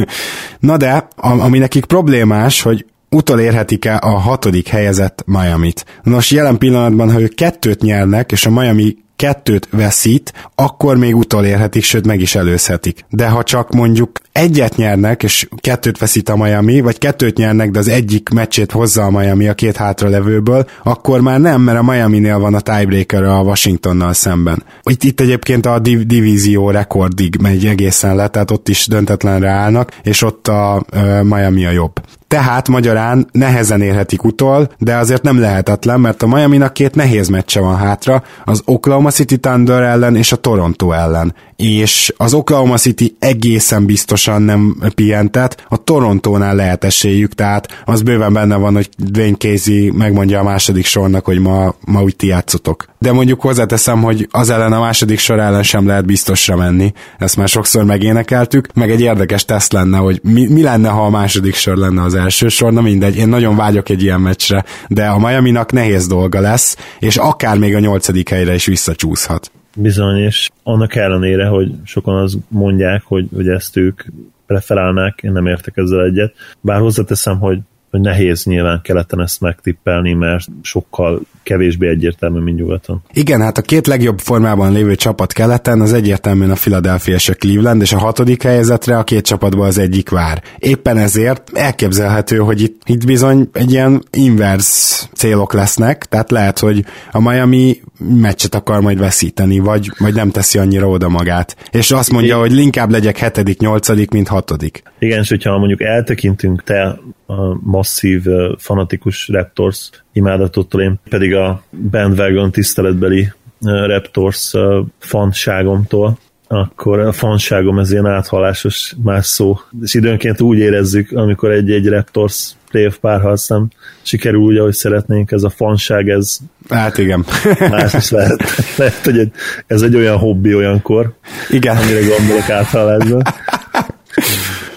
[SPEAKER 1] *laughs* Na de, ami nekik problémás, hogy utolérhetik-e a hatodik helyezett Miami-t. Nos, jelen pillanatban, ha ők kettőt nyernek, és a Miami kettőt veszít, akkor még utolérhetik, sőt meg is előzhetik. De ha csak mondjuk egyet nyernek, és kettőt veszít a Miami, vagy kettőt nyernek, de az egyik meccsét hozza a Miami a két hátralevőből, akkor már nem, mert a Miami-nél van a tiebreaker a Washingtonnal szemben. Itt, itt egyébként a div- divízió rekordig megy egészen le, tehát ott is döntetlenre állnak, és ott a uh, Miami a jobb. Tehát magyarán nehezen érhetik utol, de azért nem lehetetlen, mert a Miami-nak két nehéz meccse van hátra, az Oklahoma City Thunder ellen és a Toronto ellen. És az Oklahoma City egészen biztosan nem pihentet, a Torontónál lehet esélyük, tehát az bőven benne van, hogy Dwayne Casey megmondja a második sornak, hogy ma, ma úgy ti játszotok. De mondjuk hozzáteszem, hogy az ellen a második sor ellen sem lehet biztosra menni, ezt már sokszor megénekeltük, meg egy érdekes teszt lenne, hogy mi, mi lenne, ha a második sor lenne az első sor, na mindegy, én nagyon vágyok egy ilyen meccsre, de a Miami-nak nehéz dolga lesz, és akár még a nyolcadik helyre is visszacsúszhat.
[SPEAKER 2] Bizony, és annak ellenére, hogy sokan az mondják, hogy, hogy ezt ők preferálnák, én nem értek ezzel egyet. Bár hozzáteszem, hogy hogy nehéz nyilván keleten ezt megtippelni, mert sokkal kevésbé egyértelmű, mint nyugaton.
[SPEAKER 1] Igen, hát a két legjobb formában lévő csapat keleten az egyértelműen a Philadelphia és a Cleveland, és a hatodik helyezetre a két csapatból az egyik vár. Éppen ezért elképzelhető, hogy itt, itt bizony egy ilyen inverse célok lesznek, tehát lehet, hogy a Miami meccset akar majd veszíteni, vagy, vagy nem teszi annyira oda magát. És azt mondja, hogy inkább legyek hetedik, nyolcadik, mint hatodik.
[SPEAKER 2] Igen, és hogyha mondjuk eltekintünk te a masszív fanatikus Raptors imádatottól, én pedig a bandwagon tiszteletbeli Raptors fanságomtól, akkor a fanságom ez ilyen áthalásos más szó. És időnként úgy érezzük, amikor egy-egy Raptors playoff párharc nem sikerül úgy, ahogy szeretnénk, ez a fanság, ez
[SPEAKER 1] Hát igen.
[SPEAKER 2] más is lehet. lehet hogy ez egy olyan hobbi olyankor,
[SPEAKER 1] igen.
[SPEAKER 2] amire gondolok áthalásban.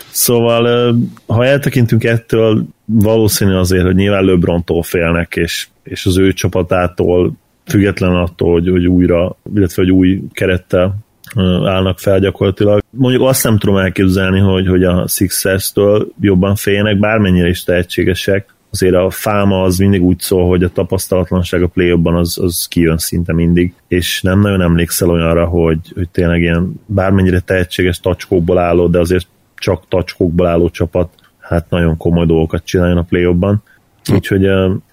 [SPEAKER 2] Szóval, ha eltekintünk ettől, valószínű azért, hogy nyilván LeBrontól félnek, és, és az ő csapatától, független attól, hogy, hogy újra, illetve hogy új kerettel állnak fel gyakorlatilag. Mondjuk azt nem tudom elképzelni, hogy, hogy a Sixers-től jobban féljenek, bármennyire is tehetségesek, azért a fáma az mindig úgy szól, hogy a tapasztalatlanság a play az, az kijön szinte mindig, és nem nagyon emlékszel olyanra, hogy, hogy tényleg ilyen bármennyire tehetséges tacskókból álló, de azért csak tacskókból álló csapat hát nagyon komoly dolgokat csináljon a play Úgyhogy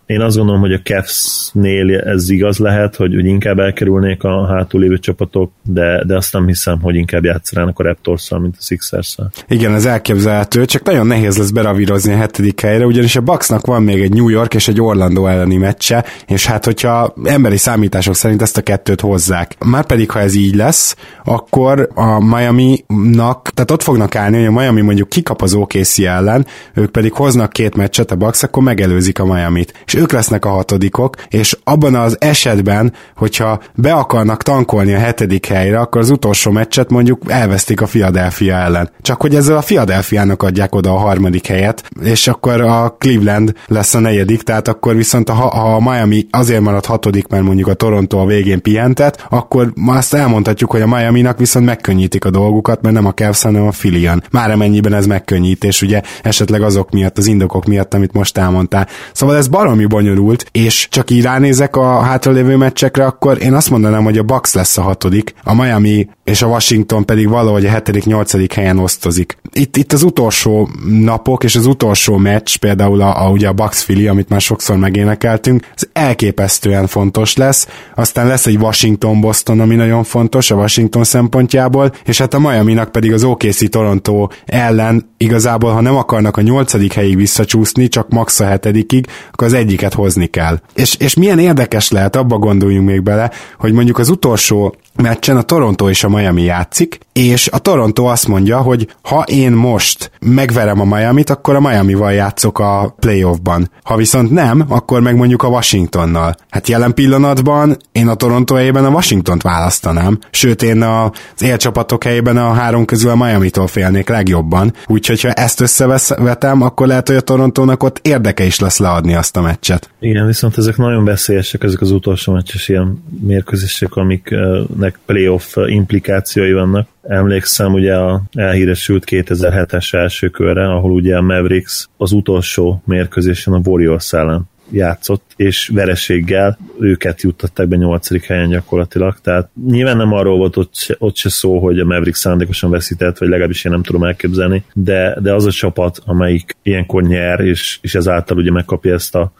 [SPEAKER 2] én azt gondolom, hogy a Cavs-nél ez igaz lehet, hogy, hogy inkább elkerülnék a hátul lévő csapatok, de, de azt nem hiszem, hogy inkább játszanának a raptors mint a sixers -szal.
[SPEAKER 1] Igen, ez elképzelhető, csak nagyon nehéz lesz beravírozni a hetedik helyre, ugyanis a Bucksnak van még egy New York és egy Orlando elleni meccse, és hát hogyha emberi számítások szerint ezt a kettőt hozzák. Márpedig, ha ez így lesz, akkor a Miami-nak, tehát ott fognak állni, hogy a Miami mondjuk kikap az OKC ellen, ők pedig hoznak két meccset a Bucks, akkor megelőzik a Miami-t. És és ők lesznek a hatodikok, és abban az esetben, hogyha be akarnak tankolni a hetedik helyre, akkor az utolsó meccset mondjuk elvesztik a Philadelphia ellen. Csak hogy ezzel a Philadelphia-nak adják oda a harmadik helyet, és akkor a Cleveland lesz a negyedik, tehát akkor viszont ha, a Miami azért marad hatodik, mert mondjuk a Toronto a végén pihentet, akkor azt elmondhatjuk, hogy a Miami-nak viszont megkönnyítik a dolgukat, mert nem a Cavs, hanem a Filian. Már amennyiben ez megkönnyítés, ugye esetleg azok miatt, az indokok miatt, amit most elmondtál. Szóval ez baromi bonyolult, és csak így ránézek a hátralévő meccsekre, akkor én azt mondanám, hogy a Bucks lesz a hatodik, a Miami és a Washington pedig valahogy a hetedik, nyolcadik helyen osztozik. Itt, itt az utolsó napok és az utolsó meccs, például a, a, ugye a Bucks Philly, amit már sokszor megénekeltünk, ez elképesztően fontos lesz. Aztán lesz egy Washington-Boston, ami nagyon fontos a Washington szempontjából, és hát a Miami-nak pedig az OKC Toronto ellen igazából, ha nem akarnak a nyolcadik helyig visszacsúszni, csak max a hetedikig, akkor az egyiket hozni kell. És, és milyen érdekes lehet, abba gondoljunk még bele, hogy mondjuk az utolsó meccsen a Toronto és a Miami játszik, és a Toronto azt mondja, hogy ha én most megverem a Miami-t, akkor a Miami-val játszok a playoffban. Ha viszont nem, akkor meg mondjuk a Washingtonnal. Hát jelen pillanatban én a Toronto helyében a Washingtont választanám, sőt én az élcsapatok helyében a három közül a Miami-tól félnék legjobban, úgyhogy ha ezt összevetem, akkor lehet, hogy a Torontónak ott érdeke is lesz leadni azt a meccset.
[SPEAKER 2] Igen, viszont ezek nagyon veszélyesek, ezek az utolsó meccses ilyen mérkőzések, amiknek playoff implikációi vannak. Emlékszem ugye a elhíresült 2007-es első körre, ahol ugye a Mavericks az utolsó mérkőzésen a Warriors ellen játszott, és vereséggel őket juttatták be nyolcadik helyen gyakorlatilag, tehát nyilván nem arról volt ott se, ott se szó, hogy a Mavericks szándékosan veszített, vagy legalábbis én nem tudom elképzelni, de, de az a csapat, amelyik ilyenkor nyer, és, és ezáltal ugye megkapja ezt a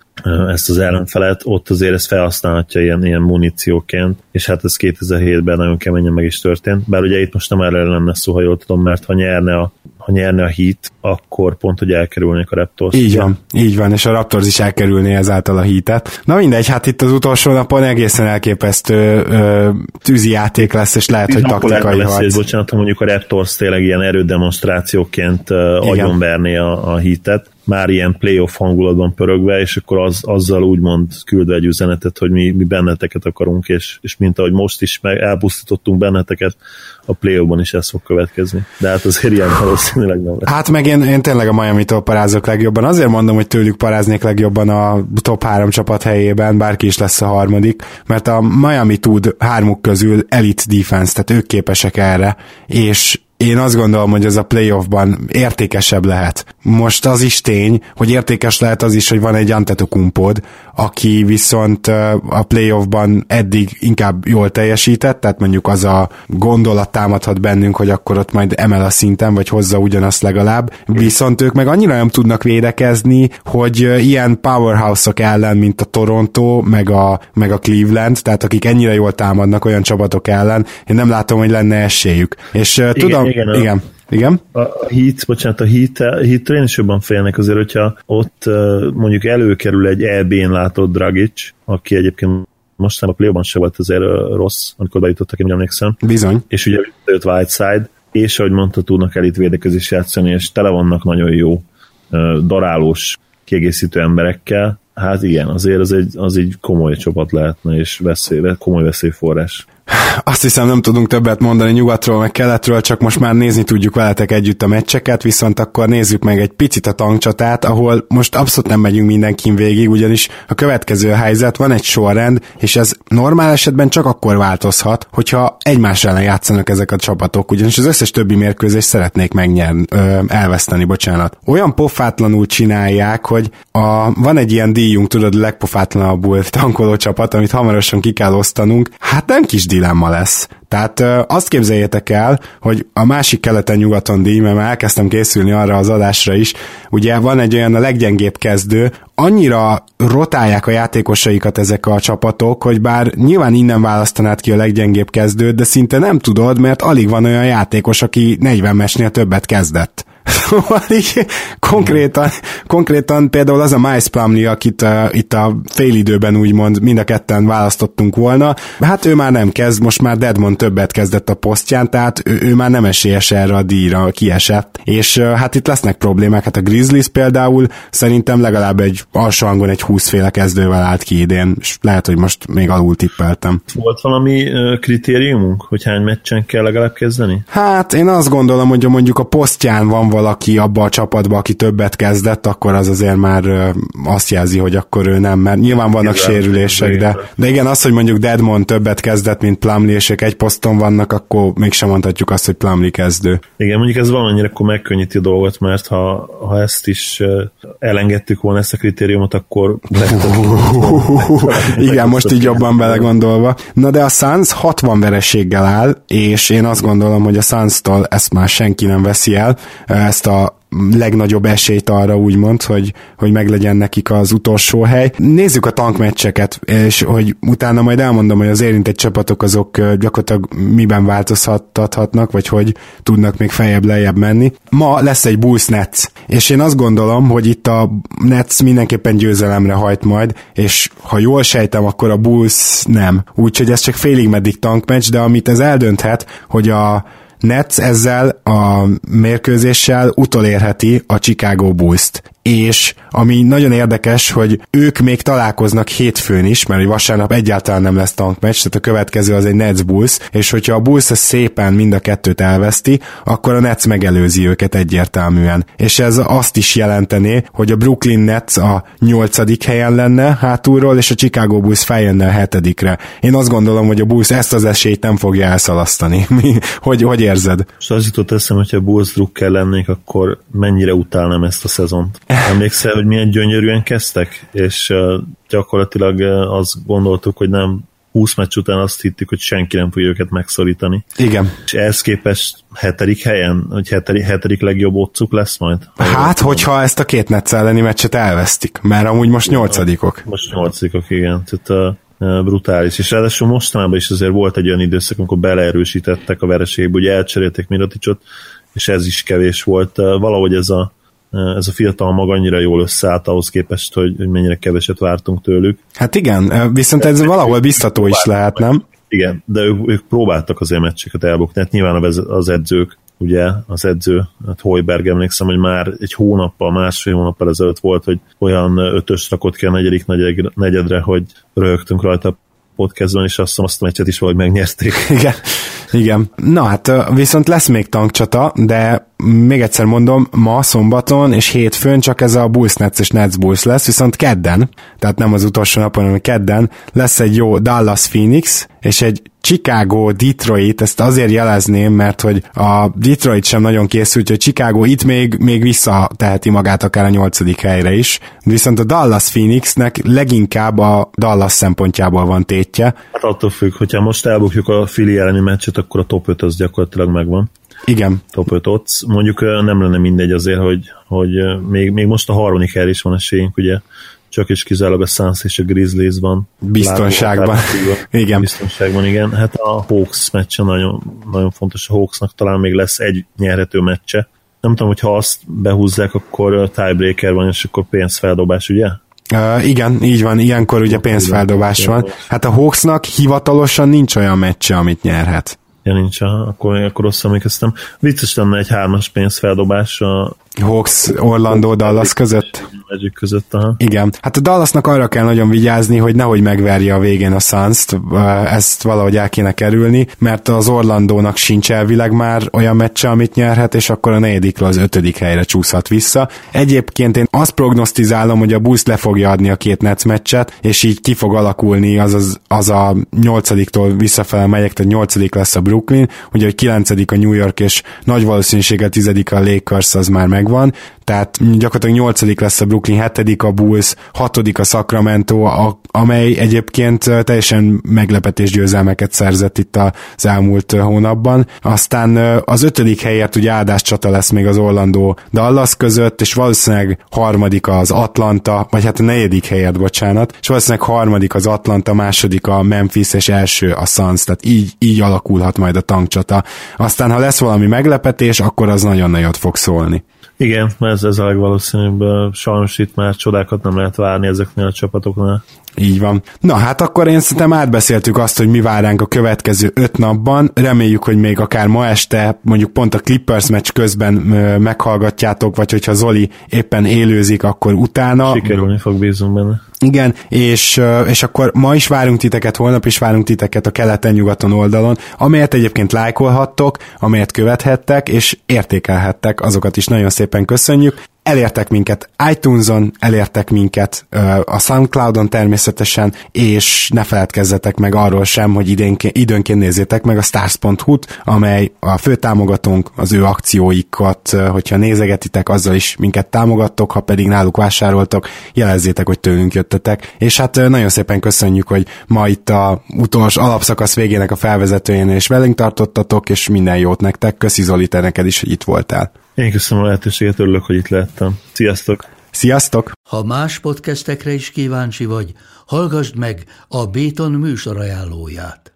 [SPEAKER 2] ezt az ellenfelet, ott azért ezt felhasználhatja ilyen, ilyen munícióként, és hát ez 2007-ben nagyon keményen meg is történt, bár ugye itt most nem erre lenne szó, ha jól tudom, mert ha nyerne a, ha nyerne a Heat, akkor pont, hogy elkerülnék a Raptors.
[SPEAKER 1] Így van, így van, és a Raptors is elkerülné ezáltal a Heatet. Na mindegy, hát itt az utolsó napon egészen elképesztő ö, tűzi játék lesz, és lehet, Tíz hogy taktikai
[SPEAKER 2] harc. Bocsánat, ha mondjuk a Raptors tényleg ilyen erődemonstrációként agyonverné a, a Heatet, már ilyen playoff hangulatban pörögve, és akkor az, azzal úgymond küldve egy üzenetet, hogy mi, mi benneteket akarunk, és, és mint ahogy most is meg elpusztítottunk benneteket, a playoffban is ez fog következni. De hát azért ilyen valószínűleg nem lesz.
[SPEAKER 1] Hát meg én, én tényleg a Miami-tól parázok legjobban. Azért mondom, hogy tőlük paráznék legjobban a top három csapat helyében, bárki is lesz a harmadik, mert a Miami tud hármuk közül elite defense, tehát ők képesek erre, és én azt gondolom, hogy ez a playoffban értékesebb lehet. Most az is tény, hogy értékes lehet az is, hogy van egy Antetokumpod, aki viszont a playoffban eddig inkább jól teljesített, tehát mondjuk az a gondolat támadhat bennünk, hogy akkor ott majd emel a szinten, vagy hozza ugyanazt legalább. Viszont ők meg annyira nem tudnak védekezni, hogy ilyen powerhouse-ok ellen, mint a Toronto, meg a, meg a Cleveland, tehát akik ennyire jól támadnak olyan csapatok ellen, én nem látom, hogy lenne esélyük. És igen, tudom, igen, igen. Igen?
[SPEAKER 2] A hit, bocsánat, a hit, a hit én is jobban félnek azért, hogyha ott mondjuk előkerül egy EB-n látott Dragic, aki egyébként most a play se volt azért rossz, amikor bejutottak, én emlékszem.
[SPEAKER 1] Bizony.
[SPEAKER 2] És ugye őt Whiteside, és ahogy mondta, tudnak elit védekezés játszani, és tele vannak nagyon jó darálós kiegészítő emberekkel, Hát igen, azért az egy, az egy komoly csapat lehetne, és veszély, komoly veszélyforrás.
[SPEAKER 1] Azt hiszem nem tudunk többet mondani nyugatról, meg keletről, csak most már nézni tudjuk veletek együtt a meccseket, viszont akkor nézzük meg egy picit a tankcsatát, ahol most abszolút nem megyünk mindenkin végig, ugyanis a következő helyzet van egy sorrend, és ez normál esetben csak akkor változhat, hogyha egymás ellen játszanak ezek a csapatok, ugyanis az összes többi mérkőzést szeretnék megnyerni, ö, elveszteni, bocsánat. Olyan pofátlanul csinálják, hogy a, van egy ilyen díjunk, tudod, legpofátlanabbul tankoló csapat, amit hamarosan ki kell osztanunk, hát nem kis dilemma lesz. Tehát azt képzeljétek el, hogy a másik keleten-nyugaton díj, mert már elkezdtem készülni arra az adásra is, ugye van egy olyan a leggyengébb kezdő, annyira rotálják a játékosaikat ezek a csapatok, hogy bár nyilván innen választanád ki a leggyengébb kezdőt, de szinte nem tudod, mert alig van olyan játékos, aki 40 mesnél többet kezdett Szóval így konkrétan, konkrétan például az a Miles Plumley, akit uh, itt a félidőben úgymond mind a ketten választottunk volna, hát ő már nem kezd, most már Deadmond többet kezdett a posztján, tehát ő, ő már nem esélyes erre a díjra, kiesett. És uh, hát itt lesznek problémák, hát a Grizzlies például szerintem legalább egy alsó hangon egy 20 féle kezdővel állt ki idén, és lehet, hogy most még alul tippeltem.
[SPEAKER 2] Volt valami uh, kritériumunk, hogy hány meccsen kell legalább kezdeni?
[SPEAKER 1] Hát én azt gondolom, hogy mondjuk a posztján van valaki abba a csapatba, aki többet kezdett, akkor az azért már azt jelzi, hogy akkor ő nem, mert nyilván vannak igen, sérülések, de, de igen, az, hogy mondjuk Deadmond többet kezdett, mint Plumlee, és ők egy poszton vannak, akkor mégsem mondhatjuk azt, hogy Plumlee kezdő.
[SPEAKER 2] Igen, mondjuk ez valannyira akkor megkönnyíti a dolgot, mert ha, ha ezt is elengedtük volna ezt a kritériumot, akkor *laughs*
[SPEAKER 1] igen, most így jobban belegondolva. Na de a Suns 60 vereséggel áll, és én azt gondolom, hogy a Suns-tól ezt már senki nem veszi el, ezt a legnagyobb esélyt arra úgymond, hogy, hogy meglegyen nekik az utolsó hely. Nézzük a tankmeccseket, és hogy utána majd elmondom, hogy az érintett csapatok azok gyakorlatilag miben változhatnak, vagy hogy tudnak még feljebb lejjebb menni. Ma lesz egy Bulls Nets, és én azt gondolom, hogy itt a Nets mindenképpen győzelemre hajt majd, és ha jól sejtem, akkor a Bulls nem. Úgyhogy ez csak félig meddig tankmeccs, de amit ez eldönthet, hogy a Nets ezzel a mérkőzéssel utolérheti a Chicago Bulls-t és ami nagyon érdekes, hogy ők még találkoznak hétfőn is, mert vasárnap egyáltalán nem lesz tankmeccs, tehát a következő az egy Nets Bulls, és hogyha a Bulls szépen mind a kettőt elveszti, akkor a Nets megelőzi őket egyértelműen. És ez azt is jelentené, hogy a Brooklyn Nets a nyolcadik helyen lenne hátulról, és a Chicago Bulls feljönne a hetedikre. Én azt gondolom, hogy a Bulls ezt az esélyt nem fogja elszalasztani. *laughs* hogy, hogy érzed?
[SPEAKER 2] És az jutott eszem, hogyha Bulls drukker lennék, akkor mennyire utálnám ezt a szezont. Emlékszel, hogy milyen gyönyörűen kezdtek? És uh, gyakorlatilag uh, azt gondoltuk, hogy nem 20 meccs után azt hittük, hogy senki nem fogja őket megszorítani.
[SPEAKER 1] Igen.
[SPEAKER 2] És ehhez képest hetedik helyen, hogy hetedik, hetedik legjobb otcuk lesz majd?
[SPEAKER 1] Hát, hogyha ezt a két Netsz elleni meccset elvesztik, mert amúgy most nyolcadikok.
[SPEAKER 2] Most nyolcadikok, igen. Tehát uh, brutális. És ráadásul mostanában is azért volt egy olyan időszak, amikor beleerősítettek a vereségbe, ugye elcserélték Miroticsot, és ez is kevés volt. Uh, valahogy ez a ez a fiatal mag annyira jól összeállt ahhoz képest, hogy, hogy mennyire keveset vártunk tőlük.
[SPEAKER 1] Hát igen, viszont ez valahol biztató is lehet, nem?
[SPEAKER 2] Igen, de ők, ők próbáltak azért meccseket elbukni, hát nyilván az edzők, ugye az edző, hát Hoiberg emlékszem, hogy már egy hónappal, másfél hónappal ezelőtt volt, hogy olyan ötös rakott ki a negyedik negyedre, hogy rögtünk rajta a podcastban, és azt hiszem azt a meccset is valahogy megnyerték.
[SPEAKER 1] Igen. Igen. Na hát viszont lesz még tankcsata, de még egyszer mondom, ma szombaton és hétfőn csak ez a Bulls Nets és Nets Bulls lesz, viszont kedden, tehát nem az utolsó napon, hanem kedden lesz egy jó Dallas Phoenix, és egy Chicago, Detroit, ezt azért jelezném, mert hogy a Detroit sem nagyon készült, hogy Chicago itt még, még visszateheti magát akár a nyolcadik helyre is, viszont a Dallas Phoenixnek leginkább a Dallas szempontjából van tétje.
[SPEAKER 2] Hát attól függ, hogyha most elbukjuk a Philly elleni meccset, akkor a top 5 az gyakorlatilag megvan.
[SPEAKER 1] Igen.
[SPEAKER 2] Top 5 ott. Mondjuk nem lenne mindegy azért, hogy, hogy még, még most a harmadik hely is van esélyünk, ugye csak is kizárólag a Suns és a Grizzlies van.
[SPEAKER 1] Biztonságban. *laughs* igen.
[SPEAKER 2] Biztonságban, igen. Hát a Hawks meccse nagyon, nagyon fontos. A Hawksnak talán még lesz egy nyerhető meccse. Nem tudom, hogy ha azt behúzzák, akkor tiebreaker van, és akkor pénzfeldobás, ugye?
[SPEAKER 1] Uh, igen, így van, ilyenkor ugye pénzfeldobás van. Hát a Hawksnak hivatalosan nincs olyan meccse, amit nyerhet.
[SPEAKER 2] Ja, nincs, akkor, akkor rosszul emlékeztem. Vicces lenne egy hármas pénzfeldobás a
[SPEAKER 1] Hawks, Orlando, Dallas között.
[SPEAKER 2] Magic között, aha.
[SPEAKER 1] Igen. Hát a Dallasnak arra kell nagyon vigyázni, hogy nehogy megverje a végén a suns ezt valahogy el kéne kerülni, mert az Orlandónak sincs elvileg már olyan meccse, amit nyerhet, és akkor a negyedikről az ötödik helyre csúszhat vissza. Egyébként én azt prognosztizálom, hogy a Bulls le fogja adni a két Nets meccset, és így ki fog alakulni az, az, az a nyolcadiktól visszafele megyek, tehát nyolcadik lesz a Brooklyn, ugye, hogy kilencedik a New York, és nagy valószínűséggel tizedik a Lakers, az már meg megvan, tehát gyakorlatilag nyolcadik lesz a Brooklyn, hetedik a Bulls, hatodik a Sacramento, a, amely egyébként teljesen meglepetés győzelmeket szerzett itt az elmúlt hónapban. Aztán az ötödik helyért ugye áldás csata lesz még az Orlando Dallas között, és valószínűleg harmadik az Atlanta, vagy hát a negyedik helyért, bocsánat, és valószínűleg harmadik az Atlanta, második a Memphis, és első a Suns, tehát így, így alakulhat majd a tankcsata. Aztán ha lesz valami meglepetés, akkor az nagyon nagyot fog szólni.
[SPEAKER 2] Igen, ez, ez a legvalószínűbb. Sajnos itt már csodákat nem lehet várni ezeknél a csapatoknál.
[SPEAKER 1] Így van. Na hát akkor én szerintem átbeszéltük azt, hogy mi vár ránk a következő öt napban. Reméljük, hogy még akár ma este, mondjuk pont a Clippers meccs közben meghallgatjátok, vagy hogyha Zoli éppen élőzik, akkor utána.
[SPEAKER 2] Sikerülni fog, bízunk benne.
[SPEAKER 1] Igen, és, és akkor ma is várunk titeket, holnap is várunk titeket a keleten-nyugaton oldalon, amelyet egyébként lájkolhattok, amelyet követhettek, és értékelhettek, azokat is nagyon szépen köszönjük elértek minket iTunes-on, elértek minket a Soundcloud-on természetesen, és ne feledkezzetek meg arról sem, hogy időnként nézzétek meg a stars.hu-t, amely a fő támogatónk, az ő akcióikat, hogyha nézegetitek, azzal is minket támogattok, ha pedig náluk vásároltok, jelezzétek, hogy tőlünk jöttetek. És hát nagyon szépen köszönjük, hogy ma itt a utolsó alapszakasz végének a felvezetőjén és velünk tartottatok, és minden jót nektek. Köszi Zoli, te neked is, hogy itt voltál.
[SPEAKER 2] Én köszönöm a lehetőséget, örülök, hogy itt lehettem. Sziasztok!
[SPEAKER 1] Sziasztok!
[SPEAKER 3] Ha más podcastekre is kíváncsi vagy, hallgassd meg a Béton műsor ajánlóját.